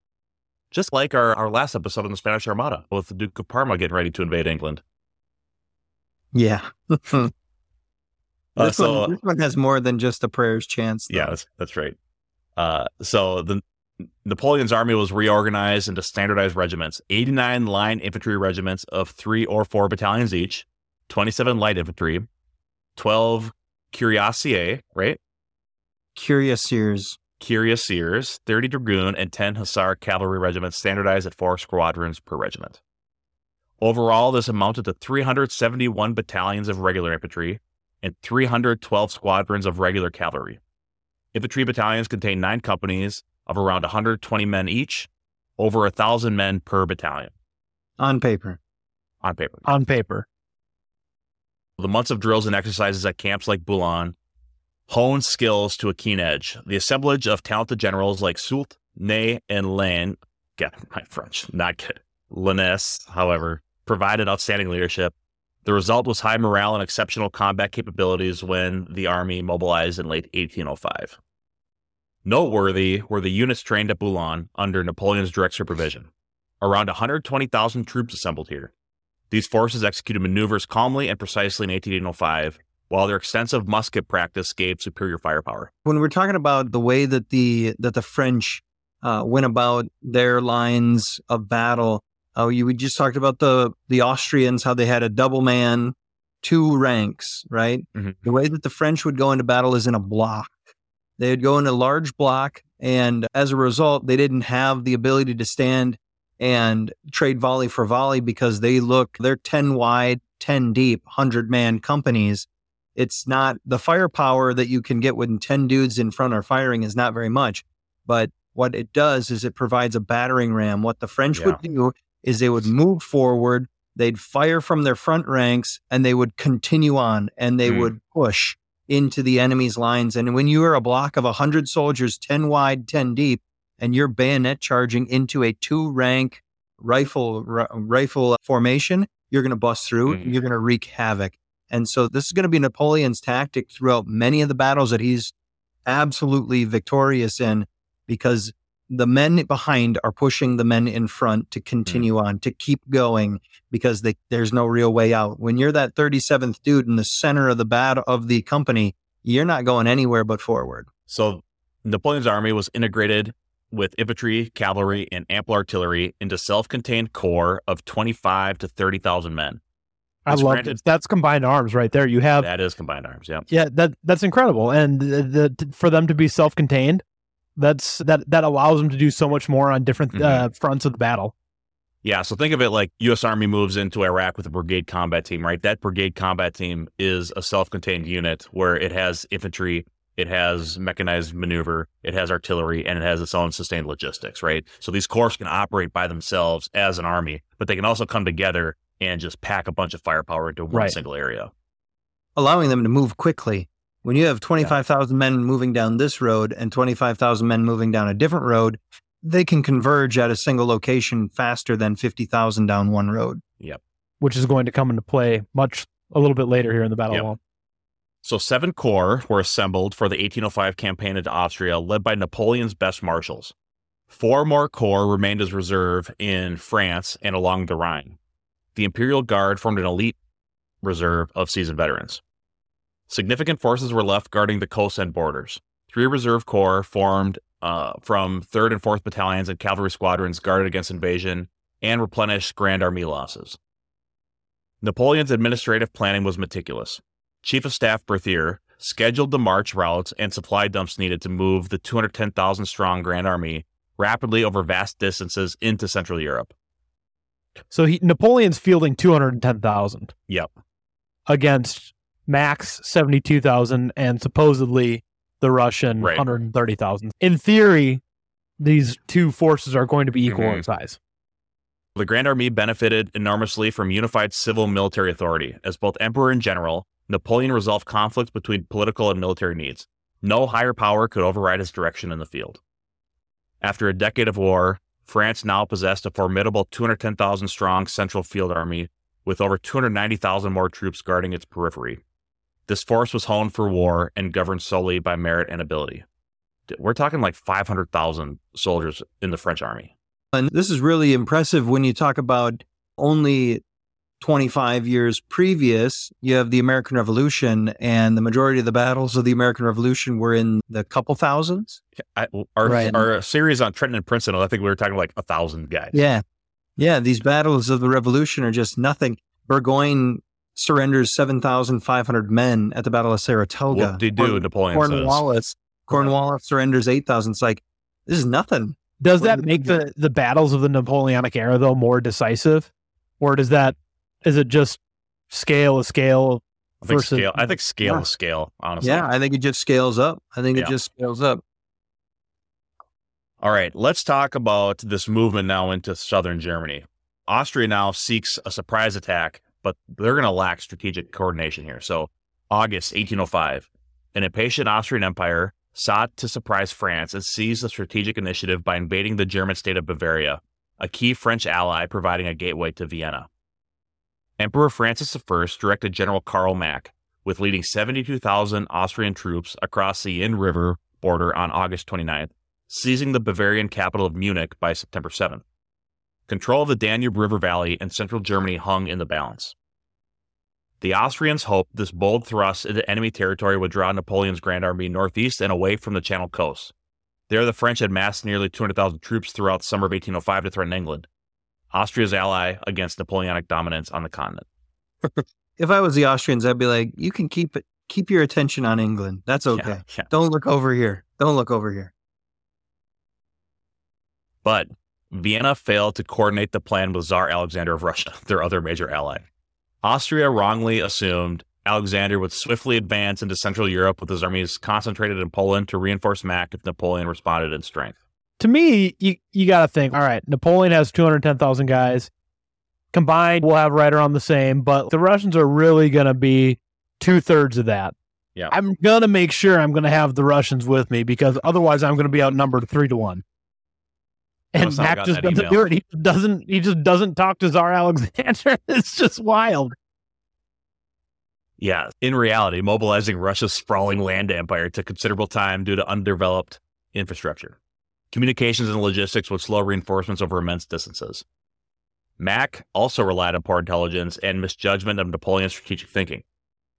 Just like our, our last episode on the Spanish Armada, with the Duke of Parma getting ready to invade England. Yeah. Uh, this, so- one, this one has more than just a prayer's chance. though. Yeah, that's, that's right. Uh, so the Napoleon's army was reorganized into standardized regiments, 89 line infantry regiments of three or four battalions each, 27 light infantry, 12 cuirassiers, right? Cuirassiers. Cuirassiers, 30 dragoon, and 10 hussar cavalry regiments standardized at four squadrons per regiment. Overall, this amounted to 371 battalions of regular infantry and 312 squadrons of regular cavalry. Infantry battalions contained nine companies of around 120 men each, over a thousand men per battalion on paper. on paper. on paper. The months of drills and exercises at camps like Boulogne honed skills to a keen edge. The assemblage of talented generals like Soult, Ney, and Lane, get my French, not good. Lannes, however, provided outstanding leadership. The result was high morale and exceptional combat capabilities when the army mobilized in late 1805. Noteworthy were the units trained at Boulogne under Napoleon's direct supervision. Around 120,000 troops assembled here. These forces executed maneuvers calmly and precisely in 1805, while their extensive musket practice gave superior firepower. when we're talking about the way that the that the French uh, went about their lines of battle, uh, you we just talked about the the Austrians how they had a double man, two ranks, right? Mhm. The way that the French would go into battle is in a block. They would go in a large block, and as a result, they didn't have the ability to stand and trade volley for volley because they look they're ten wide, ten deep, hundred man companies It's not the firepower that you can get when 10 dudes in front are firing is not very much. But what it does is it provides a battering ram. What the French Yeah. would do is they would move forward, they'd fire from their front ranks, and they would continue on and they Hmm. would push into the enemy's lines. And when you are a block of 100 soldiers, 10 wide, 10 deep, and you're bayonet charging into a two rank rifle r- rifle formation, you're going to bust through and you're going to wreak havoc. And so this is going to be Napoleon's tactic throughout many of the battles that he's absolutely victorious in because the men behind are pushing the men in front to hmm. continue on, to keep going because they, there's no real way out. When you're that 37th dude in the center of the battle of the company, you're not going anywhere but forward. So Napoleon's army was integrated with infantry, cavalry, and ample artillery into self-contained corps of 25 to 30,000 men. I love granted- it. That's combined arms right there. You have That is combined arms. Yeah. Yeah, that that's incredible, and the, the for them to be self-contained, that's that that allows them to do so much more on different Mhm. uh, fronts of the battle. Yeah. So think of it like U.S. Army moves into Iraq with a brigade combat team, right? That brigade combat team is a self-contained unit where it has infantry, it has mechanized maneuver, it has artillery, and it has its own sustained logistics, right? So these corps can operate by themselves as an army, but they can also come together and just pack a bunch of firepower into one Right. single area. allowing them to move quickly. When you have 25,000 men moving down this road and 25,000 men moving down a different road, they can converge at a single location faster than 50,000 down one road. Yep. Which is going to come into play much a little bit later here in the battle Yep. wall. So seven corps were assembled for the 1805 campaign into Austria, led by Napoleon's best marshals. Four more corps remained as reserve in France and along the Rhine. The Imperial Guard formed an elite reserve of seasoned veterans. Significant forces were left guarding the coast and borders. Three reserve corps formed uh, from 3rd and 4th battalions and cavalry squadrons guarded against invasion and replenished Grand Army losses. Napoleon's administrative planning was meticulous. Chief of Staff Berthier scheduled the march routes and supply dumps needed to move the 210,000 strong Grand Army rapidly over vast distances into Central Europe. So he, Napoleon's fielding two hundred and ten thousand Yep. against Mack's seventy two thousand, and supposedly the Russian Right. hundred and thirty thousand. In theory, these two forces are going to be equal Mhm. in size. The Grand Army benefited enormously from unified civil military authority. As both emperor and general, Napoleon resolved conflicts between political and military needs. No higher power could override his direction in the field. After a decade of war, France now possessed a formidable 210,000 strong Central Field Army with over 290,000 more troops guarding its periphery. This force was honed for war and governed solely by merit and ability. We're talking like 500,000 soldiers in the French army. And this is really impressive when you talk about only 25 years previous, you have the American Revolution, and the majority of the battles of the American Revolution were in the couple thousands. I, our Right. our series on Trenton and Princeton, I think we were talking like a thousand guys. Yeah. Yeah. These battles of the Revolution are just nothing. Burgoyne surrenders 7,500 men at the Battle of Saratoga. What did do? Corn- Napoleon says. Cornwallis. Cornwallis surrenders 8,000. It's like, this is nothing. Does What that make the the battles of the Napoleonic era though more decisive, or does that is it just scale a scale I think versus scale. I think scale Yeah. is scale. Honestly. Yeah. I think it just scales up. I think Yeah. it just scales up. All right. Let's talk about this movement now into southern Germany. Austria now seeks a surprise attack, but they're going to lack strategic coordination here. So, August 1805, an impatient Austrian Empire sought to surprise France and seize the strategic initiative by invading the German state of Bavaria, a key French ally providing a gateway to Vienna. Emperor Francis I directed General Karl Mack, with leading 72,000 Austrian troops across the Inn River border on August 29th, seizing the Bavarian capital of Munich by September 7th. Control of the Danube River Valley and central Germany hung in the balance. The Austrians hoped this bold thrust into enemy territory would draw Napoleon's Grand Army northeast and away from the Channel coast. There, the French had massed nearly 200,000 troops throughout the summer of 1805 to threaten England, Austria's ally against Napoleonic dominance on the continent. If I was the Austrians, I'd be like, you can keep it, keep your attention on England. That's okay. Yeah, yeah. Don't look over here. Don't look over here. But Vienna failed to coordinate the plan with Tsar Alexander of Russia, their other major ally. Austria wrongly assumed Alexander would swiftly advance into Central Europe with his armies concentrated in Poland to reinforce Mack if Napoleon responded in strength. To me, you, you got to think, all right, Napoleon has 210,000 guys. Combined, we'll have right around the same, but the Russians are really going to be two thirds of that. Yeah. I'm going to make sure I'm going to have the Russians with me because otherwise I'm going to be outnumbered three to one. And Must not have Mack just doesn't email. do it. He doesn't. He just doesn't talk to Czar Alexander. It's just wild. Yeah, in reality, mobilizing Russia's sprawling land empire took considerable time due to undeveloped infrastructure. Communications and logistics would slow reinforcements over immense distances. Mack also relied on poor intelligence and misjudgment of Napoleon's strategic thinking.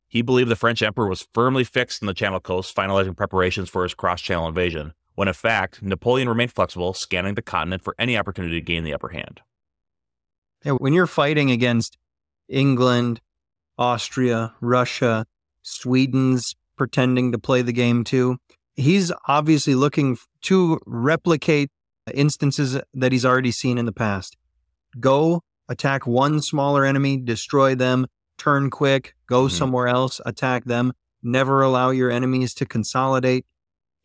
He believed the French emperor was firmly fixed in the Channel Coast, finalizing preparations for his cross channel invasion, when in fact, Napoleon remained flexible, scanning the continent for any opportunity to gain the upper hand. Yeah, when you're fighting against England, Austria, Russia, Sweden's pretending to play the game too, he's obviously looking to replicate instances that he's already seen in the past. Go attack one smaller enemy, destroy them, turn quick, go Mhm. somewhere else, attack them, never allow your enemies to consolidate.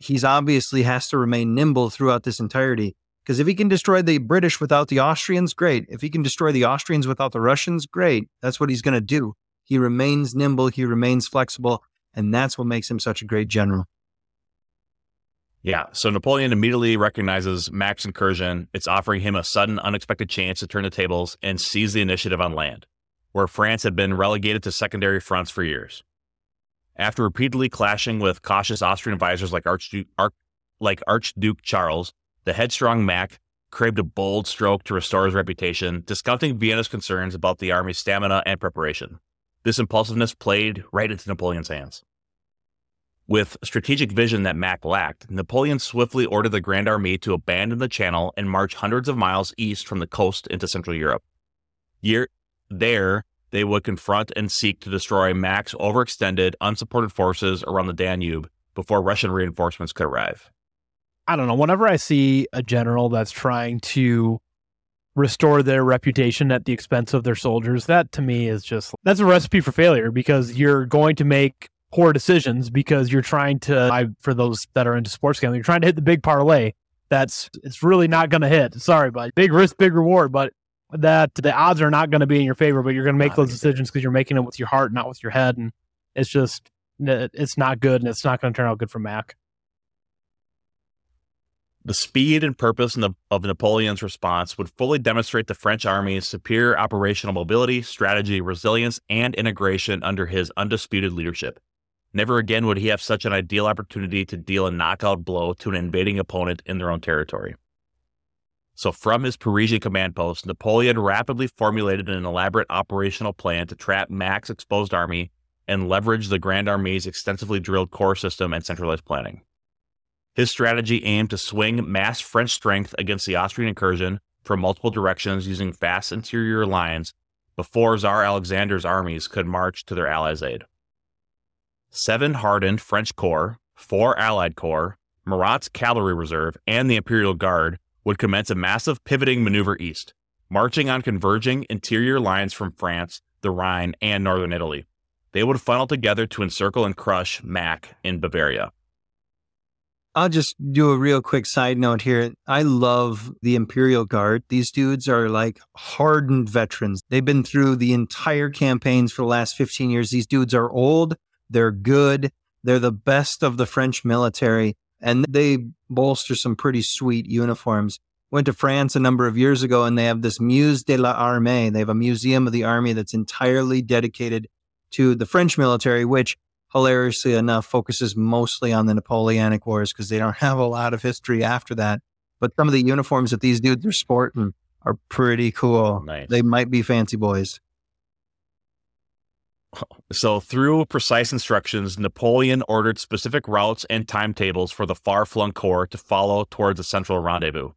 He's obviously has to remain nimble throughout this entirety. Because if he can destroy the British without the Austrians, great. If he can destroy the Austrians without the Russians, great. That's what he's going to do. He remains nimble, he remains flexible, and that's what makes him such a great general. Yeah, so Napoleon immediately recognizes Mack's incursion. It's offering him a sudden, unexpected chance to turn the tables and seize the initiative on land, where France had been relegated to secondary fronts for years. After repeatedly clashing with cautious Austrian advisors like Archduke, Arch, like Archduke Charles, the headstrong Mack craved a bold stroke to restore his reputation, discounting Vienna's concerns about the army's stamina and preparation. This impulsiveness played right into Napoleon's hands. With strategic vision that Mack lacked, Napoleon swiftly ordered the Grand Army to abandon the channel and march hundreds of miles east from the coast into Central Europe. Year, there, they would confront and seek to destroy Mack's overextended, unsupported forces around the Danube before Russian reinforcements could arrive. I don't know. Whenever I see a general that's trying to restore their reputation at the expense of their soldiers, that to me is just that's a recipe for failure because you're going to make poor decisions because you're trying to I, for those that are into sports gambling, you're trying to hit the big parlay. That's it's really not going to hit. Sorry, but big risk, big reward, but that the odds are not going to be in your favor, but you're going to make Not those in your favor. decisions because you're making it with your heart, not with your head, and it's just it's not good and it's not going to turn out good for Mack. The speed and purpose of of Napoleon's response would fully demonstrate the French army's superior operational mobility, strategy, resilience, and integration under his undisputed leadership. Never again would he have such an ideal opportunity to deal a knockout blow to an invading opponent in their own territory. So, from his Parisian command post, Napoleon rapidly formulated an elaborate operational plan to trap Mack's exposed army and leverage the Grand Armee's extensively drilled corps system and centralized planning. His strategy aimed to swing mass French strength against the Austrian incursion from multiple directions using fast interior lines before Tsar Alexander's armies could march to their allies' aid. Seven hardened French corps, four Allied corps, Murat's cavalry reserve, and the Imperial Guard would commence a massive pivoting maneuver east, marching on converging interior lines from France, the Rhine, and northern Italy. They would funnel together to encircle and crush Mack in Bavaria. I'll just do a real quick side note here. I love the Imperial Guard. These dudes are like hardened veterans. They've been through the entire campaigns for the last 15 years. These dudes are old, they're good, they're the best of the French military, and they bolster some pretty sweet uniforms. Went to France a number of years ago and they have this Musée de l'Armée. They have a museum of the army that's entirely dedicated to the French military, which hilariously enough, focuses mostly on the Napoleonic Wars because they don't have a lot of history after that. But some of the uniforms that these dudes are sporting are pretty cool. Nice. They might be fancy boys. So, through precise instructions, Napoleon ordered specific routes and timetables for the far flung corps to follow towards the central rendezvous.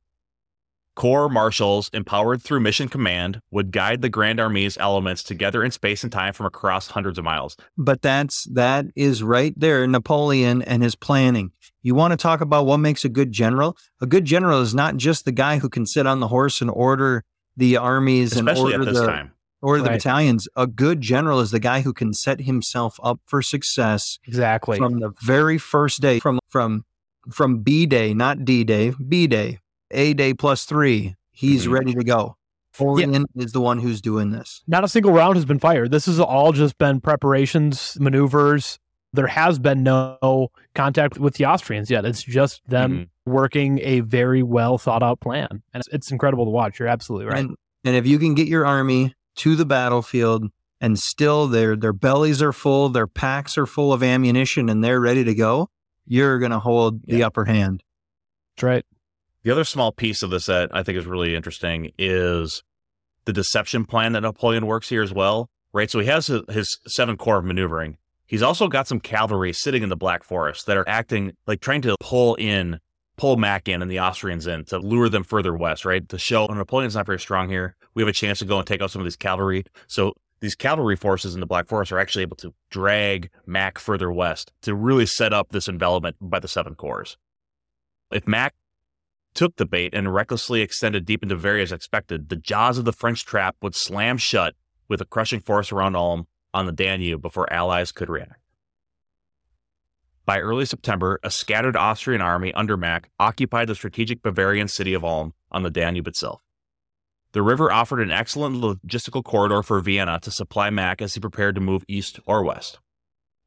Corps marshals, empowered through mission command, would guide the Grand Armee's elements together in space and time from across hundreds of miles. But that's that is right there, Napoleon and his planning. You want to talk about what makes a good general? A good general is not just the guy who can sit on the horse and order the armies Especially and at order this the time. Or the Right. battalions. A good general is the guy who can set himself up for success Exactly. from the very first day, from from from B day, not D day, B day, A day plus three. He's Mhm. ready to go. Orion is the one who's doing this. Not a single round has been fired. This has all just been preparations, maneuvers. There has been no contact with the Austrians yet. It's just them Mhm. working a very well thought out plan. And it's, it's incredible to watch. You're absolutely right. And and if you can get your army to the battlefield and still their their bellies are full, their packs are full of ammunition, and they're ready to go, you're going to hold the upper hand. That's right. The other small piece of this that I think is really interesting is the deception plan that Napoleon works here as well, right? So he has his, his seven corps of maneuvering. He's also got some cavalry sitting in the Black Forest that are acting like trying to pull in, pull Mack in and the Austrians in to lure them further west, right? To show Napoleon's not very strong here. We have a chance to go and take out some of these cavalry. So these cavalry forces in the Black Forest are actually able to drag Mack further west to really set up this envelopment by the seven corps. If Mack took the bait and recklessly extended deep into Bavaria as expected, the jaws of the French trap would slam shut with a crushing force around Ulm on the Danube before allies could react. By early September, a scattered Austrian army under Mack occupied the strategic Bavarian city of Ulm on the Danube itself. The river offered an excellent logistical corridor for Vienna to supply Mack as he prepared to move east or west.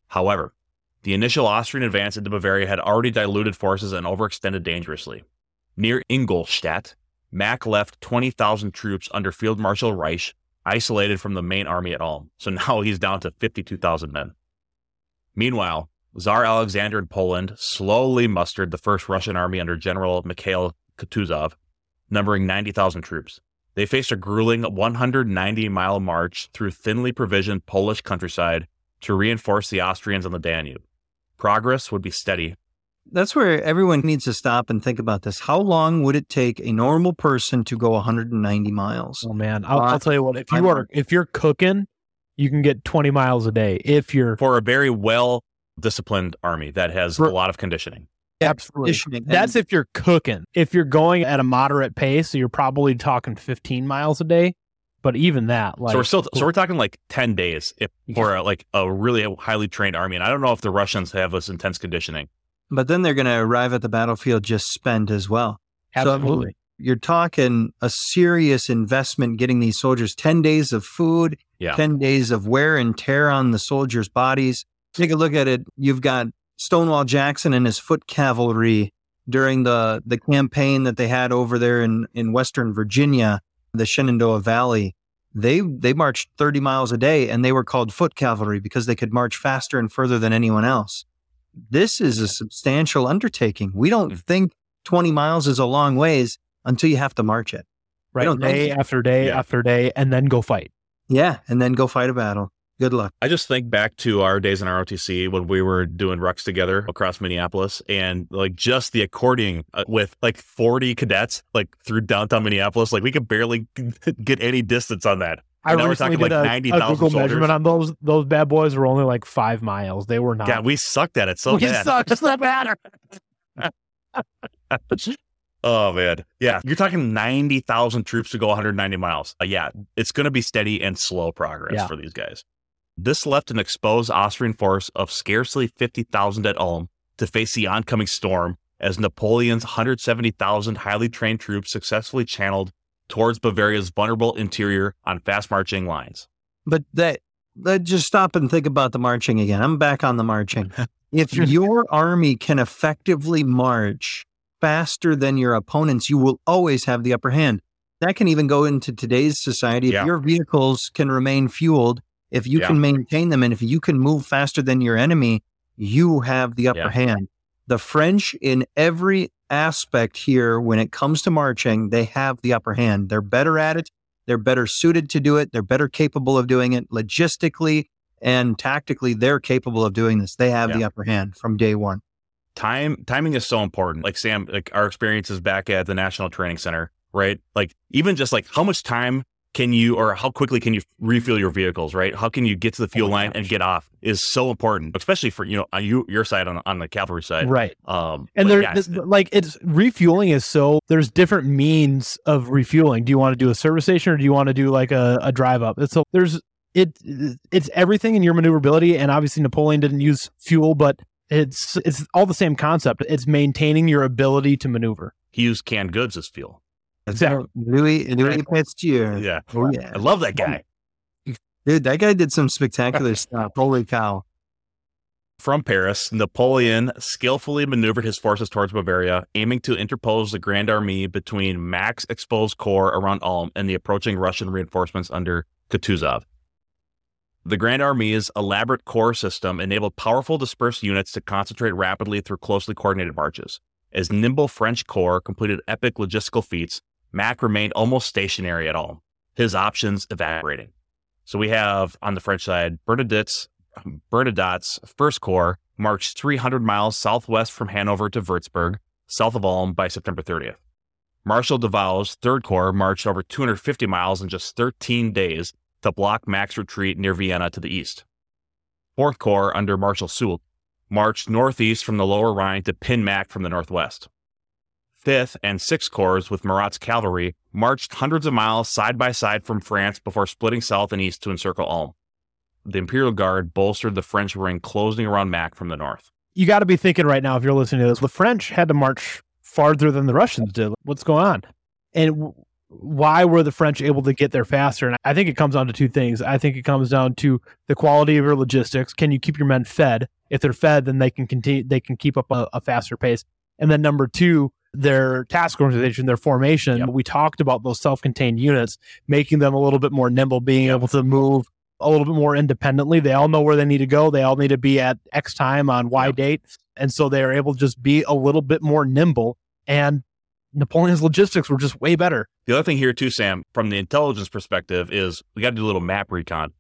However, the initial Austrian advance into Bavaria had already diluted forces and overextended dangerously. Near Ingolstadt, Mack left 20,000 troops under Field Marshal Reich, isolated from the main army at Ulm. So now he's down to 52,000 men. Meanwhile, Tsar Alexander in Poland slowly mustered the first Russian army under General Mikhail Kutuzov, numbering 90,000 troops. They faced a grueling 190 mile march through thinly provisioned Polish countryside to reinforce the Austrians on the Danube. Progress would be steady, That's where everyone needs to stop and think about this. How long would it take a normal person to go 190 miles? Oh man, I'll, I'll tell you what. If you are if you're cooking, you can get 20 miles a day. If you're for a very well disciplined army that has For- a lot of conditioning. absolutely Conditioning. that's if you're cooking. If you're going at a moderate pace, so you're probably talking 15 miles a day. But even that, like so we're still so we're talking like 10 days if for a, like a really highly trained army and I don't know if the Russians have this intense conditioning. but then they're going to arrive at the battlefield just spent as well. So, absolutely. you're talking a serious investment getting these soldiers 10 days of food, Yeah. 10 days of wear and tear on the soldiers' bodies. Take a look at it. You've got Stonewall Jackson and his foot cavalry during the, the campaign that they had over there in, in Western Virginia, the Shenandoah Valley. They they marched 30 miles a day and they were called foot cavalry because they could march faster and further than anyone else. This is a substantial undertaking. We don't Mm. think 20 miles is a long ways until you have to march it. right, don't think day after day Yeah. after day, and then go fight. Yeah, and then go fight a battle. Good luck. I just think back to our days in ROTC when we were doing rucks together across Minneapolis and like just the according uh, with like 40 cadets like through downtown Minneapolis. Like we could barely get any distance on that. I And now we're talking did like a, 90,000 a Google soldiers. measurement on those. Those bad boys were only like five miles. They were not. Yeah, we sucked at it so we bad. suck. It's not matter. Oh man, yeah, you're talking ninety thousand troops to go 190 miles. Uh, yeah, it's going to be steady and slow progress Yeah. for these guys. This left an exposed Austrian force of scarcely 50,000 at Ulm to face the oncoming storm as Napoleon's 170,000 highly trained troops successfully channeled towards Bavaria's vulnerable interior on fast marching lines. But that let just stop and think about the marching again. I'm back on the marching. if your army can effectively march faster than your opponents, you will always have the upper hand. That can even go into today's society. If Yeah. your vehicles can remain fueled, if you Yeah. can maintain them, and if you can move faster than your enemy, you have the upper Yeah. hand. The French, in every aspect here, when it comes to marching, they have the upper hand. They're better at it. They're better suited to do it. They're better capable of doing it logistically and tactically. They're capable of doing this. They have the upper hand from day one. time timing is so important like sam like our experiences back at the national training center right like even just like how much time can you or how quickly can you refuel your vehicles right how can you get to the fuel Oh line and get off is so important especially for you know on you your side on, on the cavalry side Right. um And there, yeah, like it's refueling is so there's different means of refueling. Do you want to do a service station or do you want to do like a, a drive up? It's so there's it it's everything in your maneuverability. And obviously Napoleon didn't use fuel, but it's it's all the same concept. It's maintaining your ability to maneuver. he used canned goods as fuel Exactly. Louis, Louis Pasteur. yeah Oh, yeah. i love that guy Dude, that guy did some spectacular stuff. Holy cow. From Paris, Napoleon skillfully maneuvered his forces towards Bavaria, aiming to interpose the Grand Army between Mack's exposed corps around Ulm and the approaching Russian reinforcements under Kutuzov. The Grand Army's elaborate corps system enabled powerful dispersed units to concentrate rapidly through closely coordinated marches. As nimble French corps completed epic logistical feats, Mack remained almost stationary at Ulm, his options evaporating. So we have on the French side Bernadette's um, Bernadotte's First Corps marched 300 miles southwest from Hanover to Würzburg, south of Ulm, by September 30th. Marshal Davout's Third Corps marched over 250 miles in just 13 days to block Mack's retreat near Vienna to the east. Fourth Corps, under Marshal Soult, marched northeast from the Lower Rhine to pin Mack from the northwest. Fifth and Sixth Corps, with Murat's cavalry, marched hundreds of miles side by side from France before splitting south and east to encircle Ulm the Imperial Guard bolstered the French ring closing around Mack from the north. You got to be thinking right now if you're listening to this, the French had to march farther than the Russians did. What's going on? And why were the French able to get there faster? And I think it comes down to two things. I think it comes down to the quality of your logistics. Can you keep your men fed? If they're fed, then they can continue. They can keep up a, a faster pace. And then number two, their task organization, their formation. Yep. We talked about those self-contained units, making them a little bit more nimble, being able to move a little bit more independently. They all know where they need to go. They all need to be at X time on Y Yep. date. And so they are able to just be a little bit more nimble. And Napoleon's logistics were just way better. The other thing here, too, Sam, from the intelligence perspective, is we got to do a little map recon.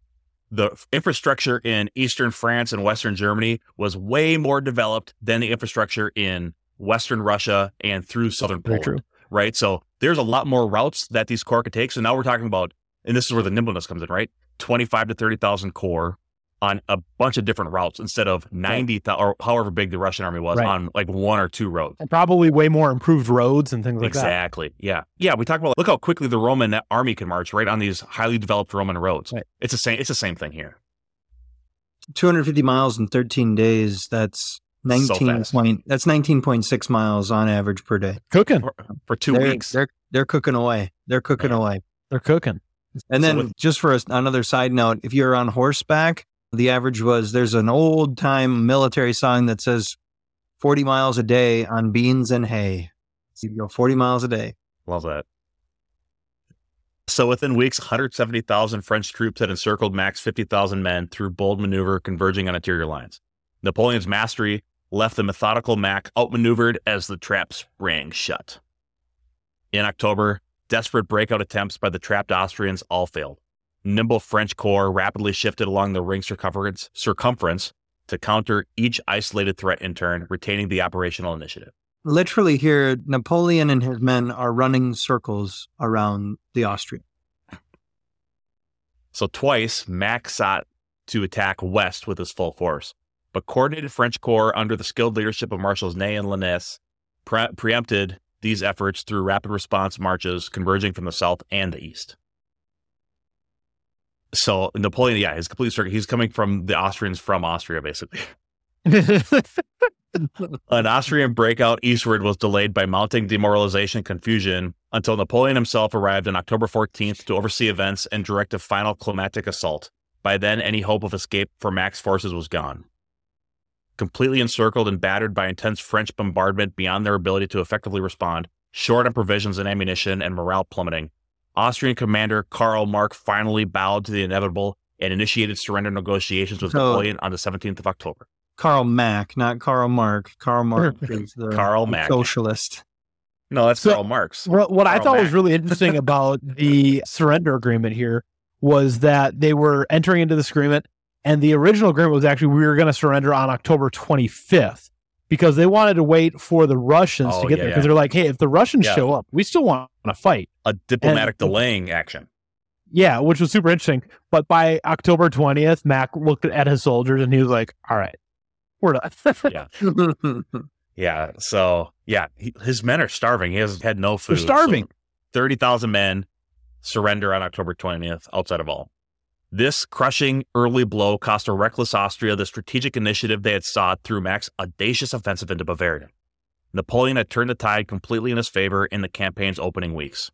The infrastructure in eastern France and western Germany was way more developed than the infrastructure in western Russia and through southern Very Poland. true. Right. So there's a lot more routes that these corps could take. So now we're talking about, and this is where the nimbleness comes in, right? 25 to 30,000 corps on a bunch of different routes instead of 90,000 or however big the Russian army was Right. on like one or two roads. And probably way more improved roads and things like that. exactly. Yeah. Yeah. We talk about look how quickly the Roman army can march right on these highly developed Roman roads. Right. It's the same. It's the same thing here. 250 miles in 13 days. That's 19 fast. point, that's 19.6 miles on average per day. Cooking. For, for 2 they're, weeks. They're, they're cooking away. They're cooking Yeah. away. They're cooking. And So then with- just for a, another side note, if you're on horseback, the average was there's an old time military song that says 40 miles a day on beans and hay. So you go 40 miles a day. Love that. So within weeks, 170,000 French troops had encircled Mack's 50,000 men through bold maneuver converging on interior lines. Napoleon's mastery left the methodical Mack outmaneuvered as the traps rang shut. In October, desperate breakout attempts by the trapped Austrians all failed. Nimble French corps rapidly shifted along the ring circumference, circumference to counter each isolated threat in turn, retaining the operational initiative. Literally, here, Napoleon and his men are running circles around the Austrian. So twice, Mack sought to attack west with his full force, but coordinated French corps under the skilled leadership of Marshals Ney and Lannes pre- preempted these efforts through rapid response marches converging from the south and the east. So Napoleon, yeah, he's completely circuit. He's coming from the Austrians from Austria, basically. An Austrian breakout eastward was delayed by mounting demoralization and confusion until Napoleon himself arrived on October 14th to oversee events and direct a final climatic assault. By then, any hope of escape for Mack's forces was gone. Completely encircled and battered by intense French bombardment beyond their ability to effectively respond, short on provisions and ammunition and morale plummeting, Austrian commander Karl Mark finally bowed to the inevitable and initiated surrender negotiations with So- Napoleon on the 17th of October. Karl Mack, not Karl Mark. Karl Mark is the Karl the Mack. socialist. No, that's So- Karl Marx. What, what I Karl thought was really interesting about the surrender agreement here was that they were entering into this agreement, and the original agreement was actually we were going to surrender on October 25th because they wanted to wait for the Russians Oh, to get yeah, there because yeah. they're like, hey, if the Russians Yeah. show up, we still want to fight. A diplomatic And- delaying action. Yeah, which was super interesting. But by October 20th, Mack looked at his soldiers and he was like, all right, we're done. yeah. yeah. So, yeah, he, his men are starving. He has had no food. They're starving. So 30,000 men surrender on October 20th outside of Ulm. This crushing early blow cost a reckless Austria the strategic initiative they had sought through Mack's audacious offensive into Bavaria. Napoleon had turned the tide completely in his favor in the campaign's opening weeks.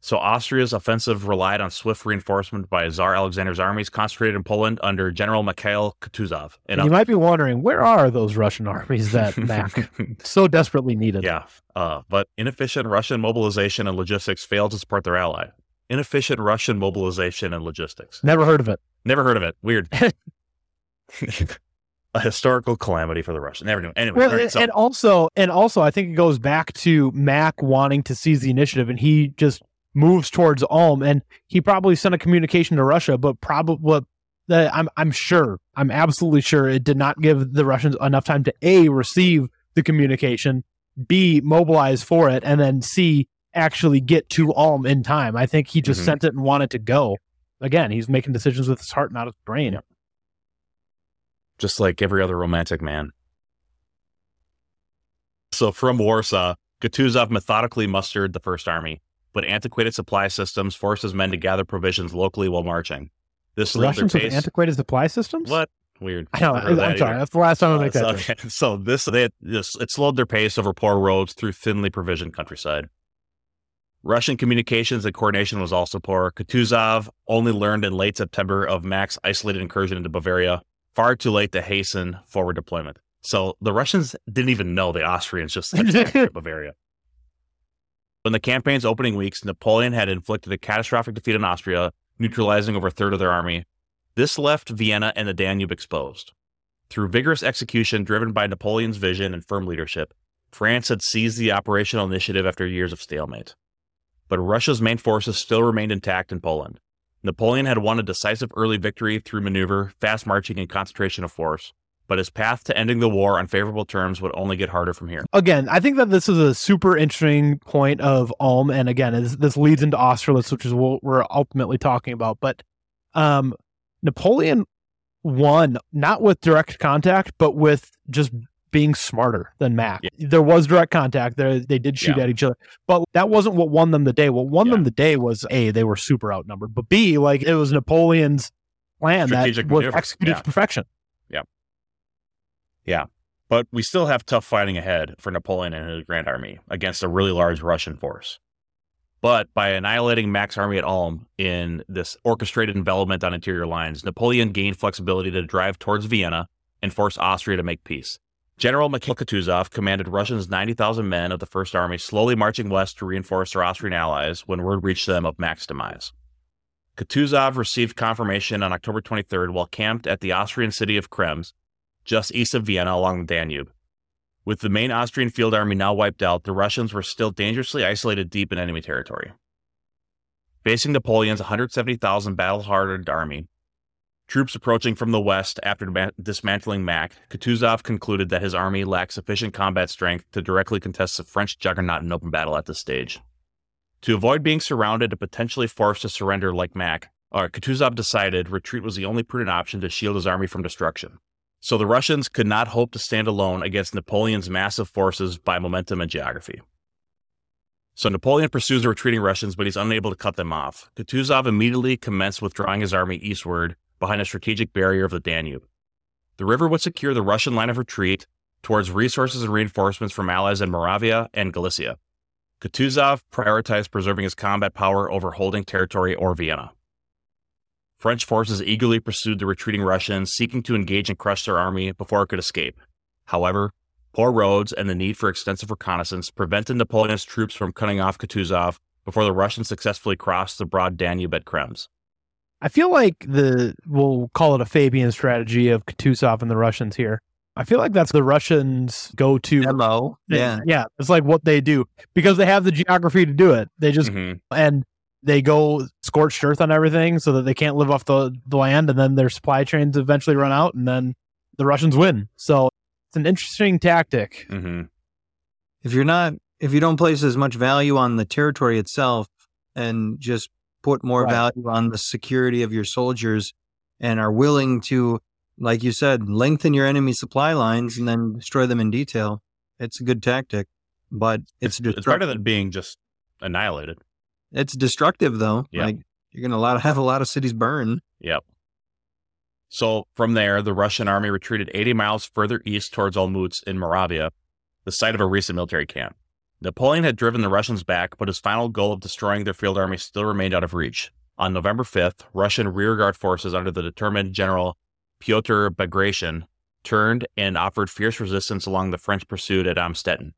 So Austria's offensive relied on swift reinforcement by Tsar Alexander's armies concentrated in Poland under General Mikhail Kutuzov. And you might be wondering, where are those Russian armies that Mack so desperately needed? Yeah, uh, but inefficient Russian mobilization and logistics failed to support their ally. Inefficient Russian mobilization and logistics. Never heard of it. Never heard of it. Weird. a historical calamity for the Russians. Never knew. Anyway, well, right, so. and also, and also, I think it goes back to Mack wanting to seize the initiative, and he just moves towards Ulm, and he probably sent a communication to Russia, but probably I'm I'm sure I'm absolutely sure it did not give the Russians enough time to a receive the communication, b mobilize for it, and then c actually get to Ulm in time. I think he just mm-hmm. sent it and wanted to go. Again, he's making decisions with his heart, not his brain. Just like every other romantic man. So from Warsaw, Kutuzov methodically mustered the First Army but antiquated supply systems forced his men to gather provisions locally while marching. This Russians with antiquated supply systems? What? Weird. I know. I'm that sorry. That's the last time I make that. Uh, so, okay. so this, they this, it slowed their pace over poor roads through thinly provisioned countryside. Russian communications and coordination was also poor. Kutuzov only learned in late September of Mack's isolated incursion into Bavaria, far too late to hasten forward deployment. So the Russians didn't even know the Austrians just Bavaria. In the campaign's opening weeks, Napoleon had inflicted a catastrophic defeat on Austria, neutralizing over a third of their army. This left Vienna and the Danube exposed. Through vigorous execution driven by Napoleon's vision and firm leadership, France had seized the operational initiative after years of stalemate. But Russia's main forces still remained intact in Poland. Napoleon had won a decisive early victory through maneuver, fast marching, and concentration of force but his path to ending the war on favorable terms would only get harder from here. Again, I think that this is a super interesting point of Ulm, and again, this leads into Austerlitz, which is what we're ultimately talking about. But um, Napoleon won not with direct contact, but with just being smarter than Mack. Yeah. There was direct contact. There, they did shoot yeah. at each other, but that wasn't what won them the day. What won yeah. them the day was a they were super outnumbered, but b like it was Napoleon's plan Strategic that was maneuver. executed to perfection. Yeah. Yeah, but we still have tough fighting ahead for Napoleon and his Grand Army against a really large Russian force. But by annihilating Mack's army at Ulm in this orchestrated envelopment on interior lines, Napoleon gained flexibility to drive towards Vienna and force Austria to make peace. General Mikhail Kutuzov commanded Russia's 90,000 men of the First Army slowly marching west to reinforce their Austrian allies when word reached them of Mack's demise. Kutuzov received confirmation on October 23rd while camped at the Austrian city of Krems just east of Vienna along the Danube. With the main Austrian field army now wiped out, the Russians were still dangerously isolated deep in enemy territory. Facing Napoleon's 170,000 battle hardened army, troops approaching from the west after dismantling Mack, Kutuzov concluded that his army lacked sufficient combat strength to directly contest the French juggernaut in open battle at this stage. To avoid being surrounded and potentially forced to surrender like Mack, uh, Kutuzov decided retreat was the only prudent option to shield his army from destruction. So the Russians could not hope to stand alone against Napoleon's massive forces by momentum and geography. So Napoleon pursues the retreating Russians, but he's unable to cut them off. Kutuzov immediately commenced withdrawing his army eastward behind a strategic barrier of the Danube. The river would secure the Russian line of retreat towards resources and reinforcements from allies in Moravia and Galicia. Kutuzov prioritized preserving his combat power over holding territory or Vienna. French forces eagerly pursued the retreating Russians, seeking to engage and crush their army before it could escape. However, poor roads and the need for extensive reconnaissance prevented Napoleon's troops from cutting off Kutuzov before the Russians successfully crossed the broad Danube at Krems. I feel like the we'll call it a Fabian strategy of Kutuzov and the Russians here. I feel like that's the Russians go to hello. Yeah. Yeah. It's like what they do because they have the geography to do it. They just mm-hmm. and they go scorched earth on everything so that they can't live off the, the land and then their supply chains eventually run out and then the Russians win. So it's an interesting tactic. Mm-hmm. If you're not, if you don't place as much value on the territory itself and just put more Right. value on the security of your soldiers and are willing to, like you said, lengthen your enemy supply lines and then destroy them in detail. It's a good tactic, but it's It's, it's better than being just annihilated. It's destructive though. Yeah. Like you're gonna lot have a lot of cities burn. Yep. So from there, the Russian army retreated 80 miles further east towards Olmutz in Moravia, the site of a recent military camp. Napoleon had driven the Russians back, but his final goal of destroying their field army still remained out of reach. On November 5th, Russian rearguard forces under the determined General Pyotr Bagration turned and offered fierce resistance along the French pursuit at Amstetten.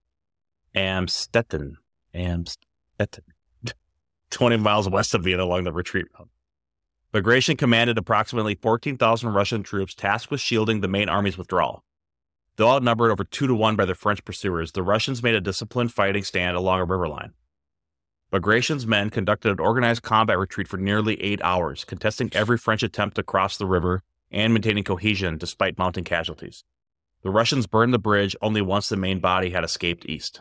Amstetten. Amstetten. 20 miles west of Vienna along the retreat route. Bagration commanded approximately 14,000 Russian troops tasked with shielding the main army's withdrawal. Though outnumbered over two to one by the French pursuers, the Russians made a disciplined fighting stand along a river line. Bagration's men conducted an organized combat retreat for nearly eight hours, contesting every French attempt to cross the river and maintaining cohesion despite mounting casualties. The Russians burned the bridge only once the main body had escaped east.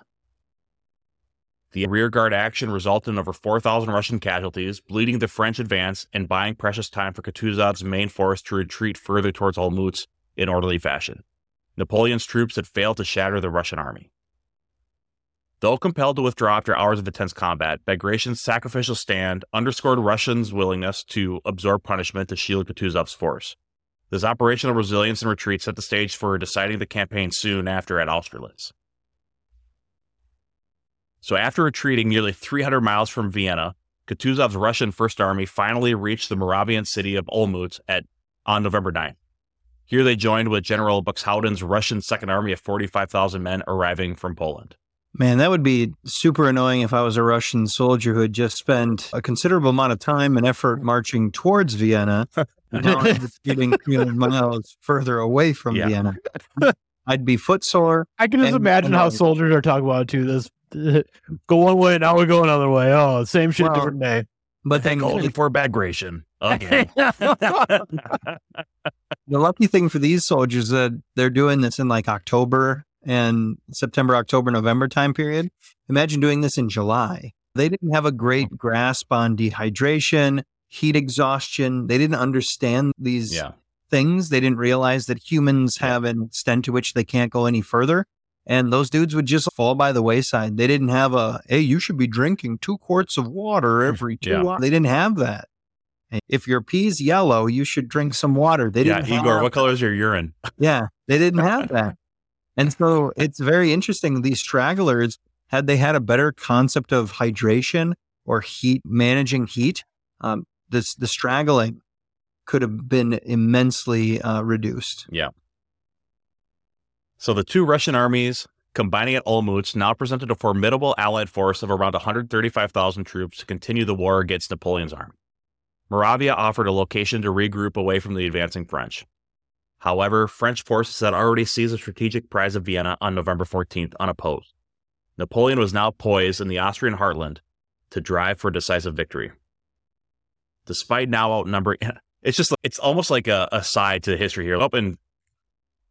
The rearguard action resulted in over 4,000 Russian casualties, bleeding the French advance and buying precious time for Kutuzov's main force to retreat further towards Olmutz in orderly fashion. Napoleon's troops had failed to shatter the Russian army. Though compelled to withdraw after hours of intense combat, Bagration's sacrificial stand underscored Russians' willingness to absorb punishment to shield Kutuzov's force. This operational resilience and retreat set the stage for deciding the campaign soon after at Austerlitz. So, after retreating nearly 300 miles from Vienna, Kutuzov's Russian First Army finally reached the Moravian city of Olmutz at, on November 9th. Here they joined with General Buxhausen's Russian Second Army of 45,000 men arriving from Poland. Man, that would be super annoying if I was a Russian soldier who had just spent a considerable amount of time and effort marching towards Vienna. now I'm just getting 300 miles further away from Yeah. Vienna. I'd be footsore. I can just And- imagine and how all- soldiers are talking about it too. This go one way, now we go another way. Oh, same shit, Well, different day. But then Going for Bagration again. the lucky thing for these soldiers that they're doing this in like October and September, October, November time period. Imagine doing this in July. They didn't have a great grasp on dehydration, heat exhaustion. They didn't understand these yeah. things. They didn't realize that humans have an extent to which they can't go any further. And those dudes would just fall by the wayside. They didn't have a, hey, you should be drinking two quarts of water every two Yeah. hours. They didn't have that. If your pee's yellow, you should drink some water. They yeah, didn't have Igor, what color is your urine? yeah, they didn't have that. And so it's very interesting. These stragglers, had they had a better concept of hydration or heat, managing heat, um, this the straggling could have been immensely uh, reduced. Yeah. So the two Russian armies combining at Olmutz now presented a formidable allied force of around 135,000 troops to continue the war against Napoleon's army. Moravia offered a location to regroup away from the advancing French. However, French forces had already seized the strategic prize of Vienna on November 14th unopposed. Napoleon was now poised in the Austrian heartland to drive for a decisive victory. Despite now outnumbering, it's just it's almost like a, a side to the history here. Up and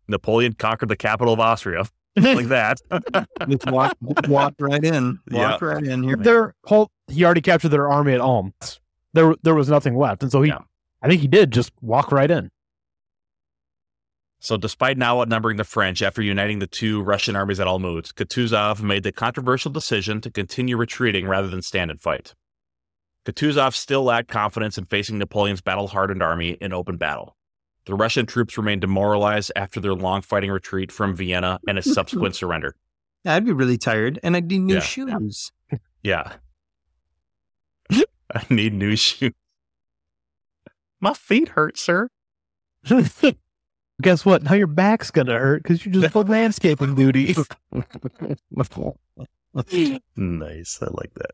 Napoleon conquered the capital of Austria like that. Just walk, walk right in. Walk Yeah. right in here. Their whole he already captured their army at Ulm. There there was nothing left, and so he, Yeah. I think he did just walk right in. So, despite now outnumbering the French after uniting the two Russian armies at Olmutz, Kutuzov made the controversial decision to continue retreating rather than stand and fight. Kutuzov still lacked confidence in facing Napoleon's battle hardened army in open battle. The Russian troops remained demoralized after their long fighting retreat from Vienna and a subsequent surrender. I'd be really tired, and I'd need new Yeah. shoes. Yeah. I need new shoes. My feet hurt, sir. Guess what? Now your back's gonna hurt because you just put landscaping duty. nice. I like that.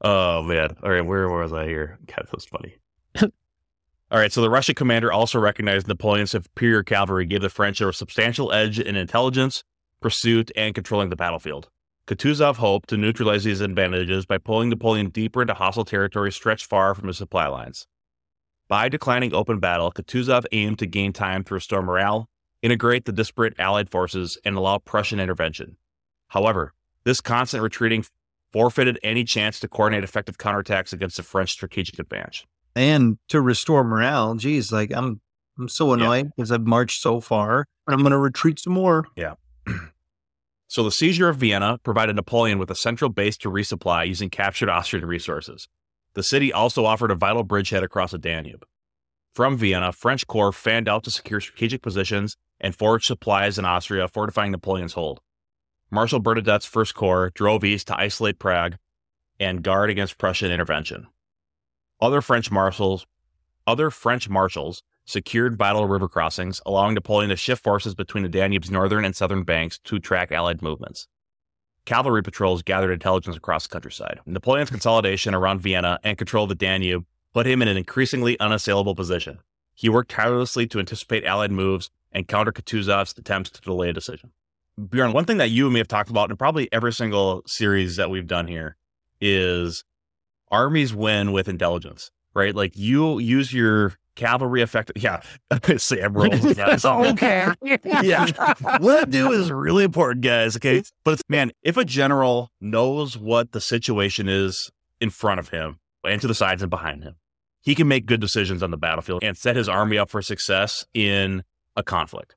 Oh man. All right, where was I here? God, that was funny. All right, so the Russian commander also recognized Napoleon's superior cavalry gave the French a substantial edge in intelligence, pursuit, and controlling the battlefield. Kutuzov hoped to neutralize these advantages by pulling Napoleon deeper into hostile territory stretched far from his supply lines. By declining open battle, Kutuzov aimed to gain time to restore morale, integrate the disparate Allied forces, and allow Prussian intervention. However, this constant retreating forfeited any chance to coordinate effective counterattacks against the French strategic advance. And to restore morale, geez, like I'm I'm so annoyed because I've marched so far and I'm going to retreat some more. So the seizure of Vienna provided Napoleon with a central base to resupply using captured Austrian resources. The city also offered a vital bridgehead across the Danube. From Vienna, French corps fanned out to secure strategic positions and forage supplies in Austria, fortifying Napoleon's hold. Marshal Bernadette's First Corps drove east to isolate Prague and guard against Prussian intervention. Other French marshals, other French marshals secured vital river crossings, allowing Napoleon to shift forces between the Danube's northern and southern banks to track Allied movements. Cavalry patrols gathered intelligence across the countryside. Napoleon's consolidation around Vienna and control of the Danube put him in an increasingly unassailable position. He worked tirelessly to anticipate Allied moves and counter Kutuzov's attempts to delay a decision. Bjorn, one thing that you and me have talked about in probably every single series that we've done here is armies win with intelligence, right? Like you use your cavalry effective. Yeah, Sam rolls. guys. okay. yeah, what I do is really important, guys. Okay, but it's man, if a general knows what the situation is in front of him and to the sides and behind him, he can make good decisions on the battlefield and set his army up for success in a conflict.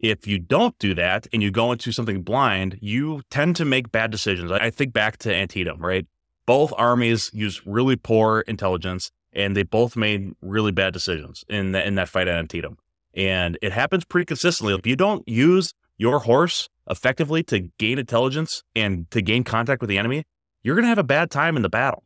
If you don't do that and you go into something blind, you tend to make bad decisions. I think back to Antietam, right? Both armies use really poor intelligence and they both made really bad decisions in that, in that fight at Antietam. And it happens pretty consistently. If you don't use your horse effectively to gain intelligence and to gain contact with the enemy, you're going to have a bad time in the battle.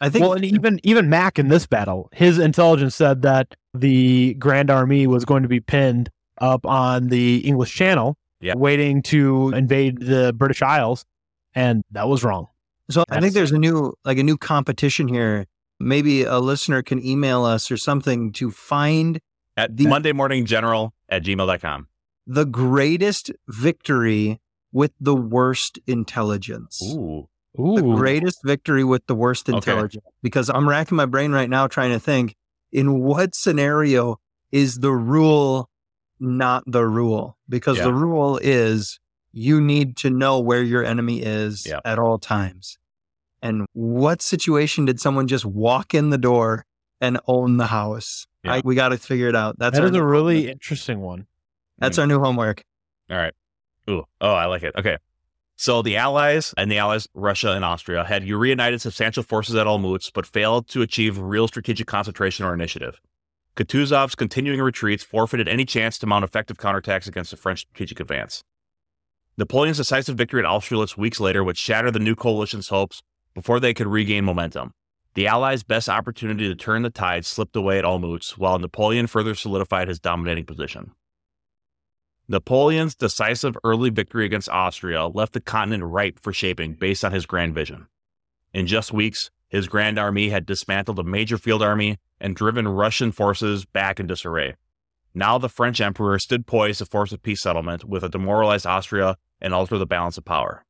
I think Well, and even even Mack in this battle, his intelligence said that the Grand Army was going to be pinned up on the English Channel, Yeah. waiting to invade the British Isles, and that was wrong. So I think there's a new like a new competition here. Maybe a listener can email us or something to find At The- Monday Morning General at gmail.com. the greatest victory with the worst intelligence. Ooh. Ooh, The greatest victory with the worst Okay. intelligence. Because I'm racking my brain right now trying to think in what scenario is the rule not the rule? Because Yeah. the rule is you need to know where your enemy is Yeah. at all times. And what situation did someone just walk in the door and own the house? Yeah. I, we got to figure it out. That's that our is a really homework. interesting one. that's hmm. our new homework. All right. Ooh. Oh, I like it. Okay. So the Allies and the Allies, Russia and Austria, had reunited substantial forces at Olmutz, but failed to achieve real strategic concentration or initiative. Kutuzov's continuing retreats forfeited any chance to mount effective counterattacks against the French strategic advance. Napoleon's decisive victory at Austerlitz weeks later would shatter the new coalition's hopes before they could regain momentum. The Allies' best opportunity to turn the tide slipped away at Olmutz, while Napoleon further solidified his dominating position. Napoleon's decisive early victory against Austria left the continent ripe for shaping based on his grand vision. In just weeks, his Grand Army had dismantled a major field army and driven Russian forces back in disarray. Now the French emperor stood poised to force a peace settlement with a demoralized Austria and alter the balance of power.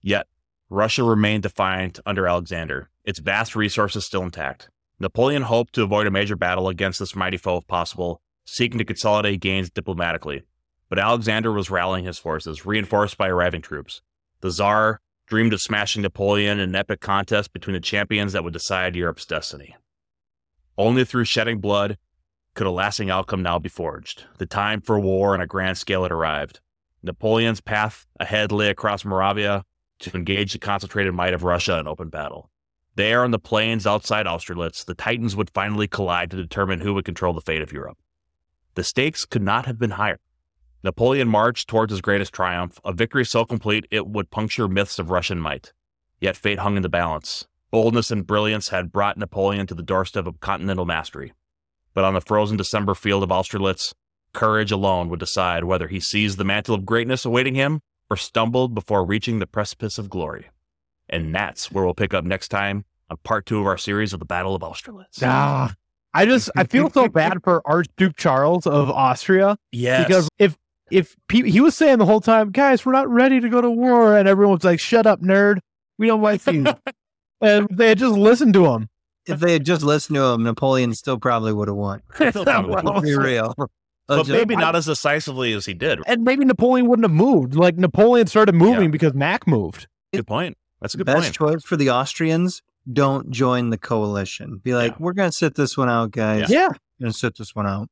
Yet, Russia remained defiant under Alexander, its vast resources still intact. Napoleon hoped to avoid a major battle against this mighty foe if possible, seeking to consolidate gains diplomatically. But Alexander was rallying his forces, reinforced by arriving troops. The Tsar dreamed of smashing Napoleon in an epic contest between the champions that would decide Europe's destiny. Only through shedding blood could a lasting outcome now be forged. The time for war on a grand scale had arrived. Napoleon's path ahead lay across Moravia to engage the concentrated might of Russia in open battle. There on the plains outside Austerlitz, the Titans would finally collide to determine who would control the fate of Europe. The stakes could not have been higher. Napoleon marched towards his greatest triumph, a victory so complete it would puncture myths of Russian might. Yet fate hung in the balance. Boldness and brilliance had brought Napoleon to the doorstep of continental mastery. But on the frozen December field of Austerlitz, courage alone would decide whether he seized the mantle of greatness awaiting him or stumbled before reaching the precipice of glory. And that's where we'll pick up next time on part two of our series of the Battle of Austerlitz. Ah, I just I feel so bad for Archduke Charles of Austria Yes. because if if pe- he was saying the whole time, guys, we're not ready to go to war, and everyone's like, "Shut up, nerd, we don't like you," and they had just listened to him. If they had just listened to him, Napoleon still probably would have won. Still probably would. Let's be real. But just- maybe not as decisively as he did. And maybe Napoleon wouldn't have moved. Like Napoleon started moving Yeah. because Mack moved. Good point. That's a good Best point. choice for the Austrians: don't join the coalition. Be like, Yeah. we're gonna sit this one out, guys. Yeah. We're gonna sit this one out.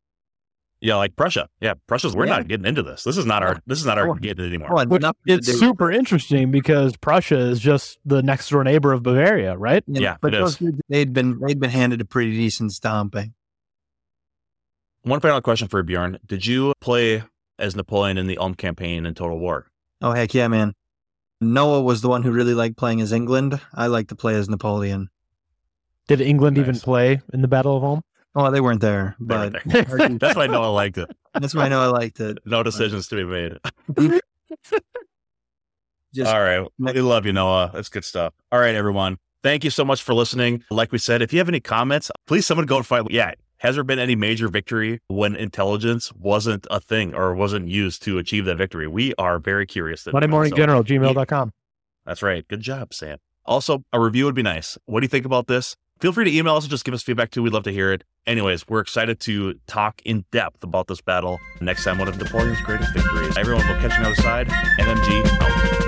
Yeah, like Prussia. Yeah, Prussia's. We're Yeah. not getting into this. This is not our. This is not our Oh. getting anymore. Oh, Which it's super interesting because Prussia is just the next door neighbor of Bavaria, right? Yeah, but those, they'd been they'd been handed a pretty decent stomping. Eh? One final question for Bjorn. Did you play as Napoleon in the Ulm campaign in Total War? Oh heck yeah, man! Noah was the one who really liked playing as England. I like to play as Napoleon. Did England even play in the Battle of Ulm? Oh, they weren't there, They were but there. That's why Noah liked it. that's why I know I liked it. No decisions to be made. Just All right. We love you, Noah. That's good stuff. All right, everyone. Thank you so much for listening. Like we said, if you have any comments, please someone go and find. Yeah. Has there been any major victory when intelligence wasn't a thing or wasn't used to achieve that victory? We are very curious. Monday. Morning So- General, gmail.com. That's right. Good job, Sam. Also, a review would be nice. What do you think about this? Feel free to email us and just give us feedback too. We'd love to hear it. Anyways, we're excited to talk in depth about this battle next time, one of Napoleon's greatest victories. Everyone, we'll catch you on the other side. NMG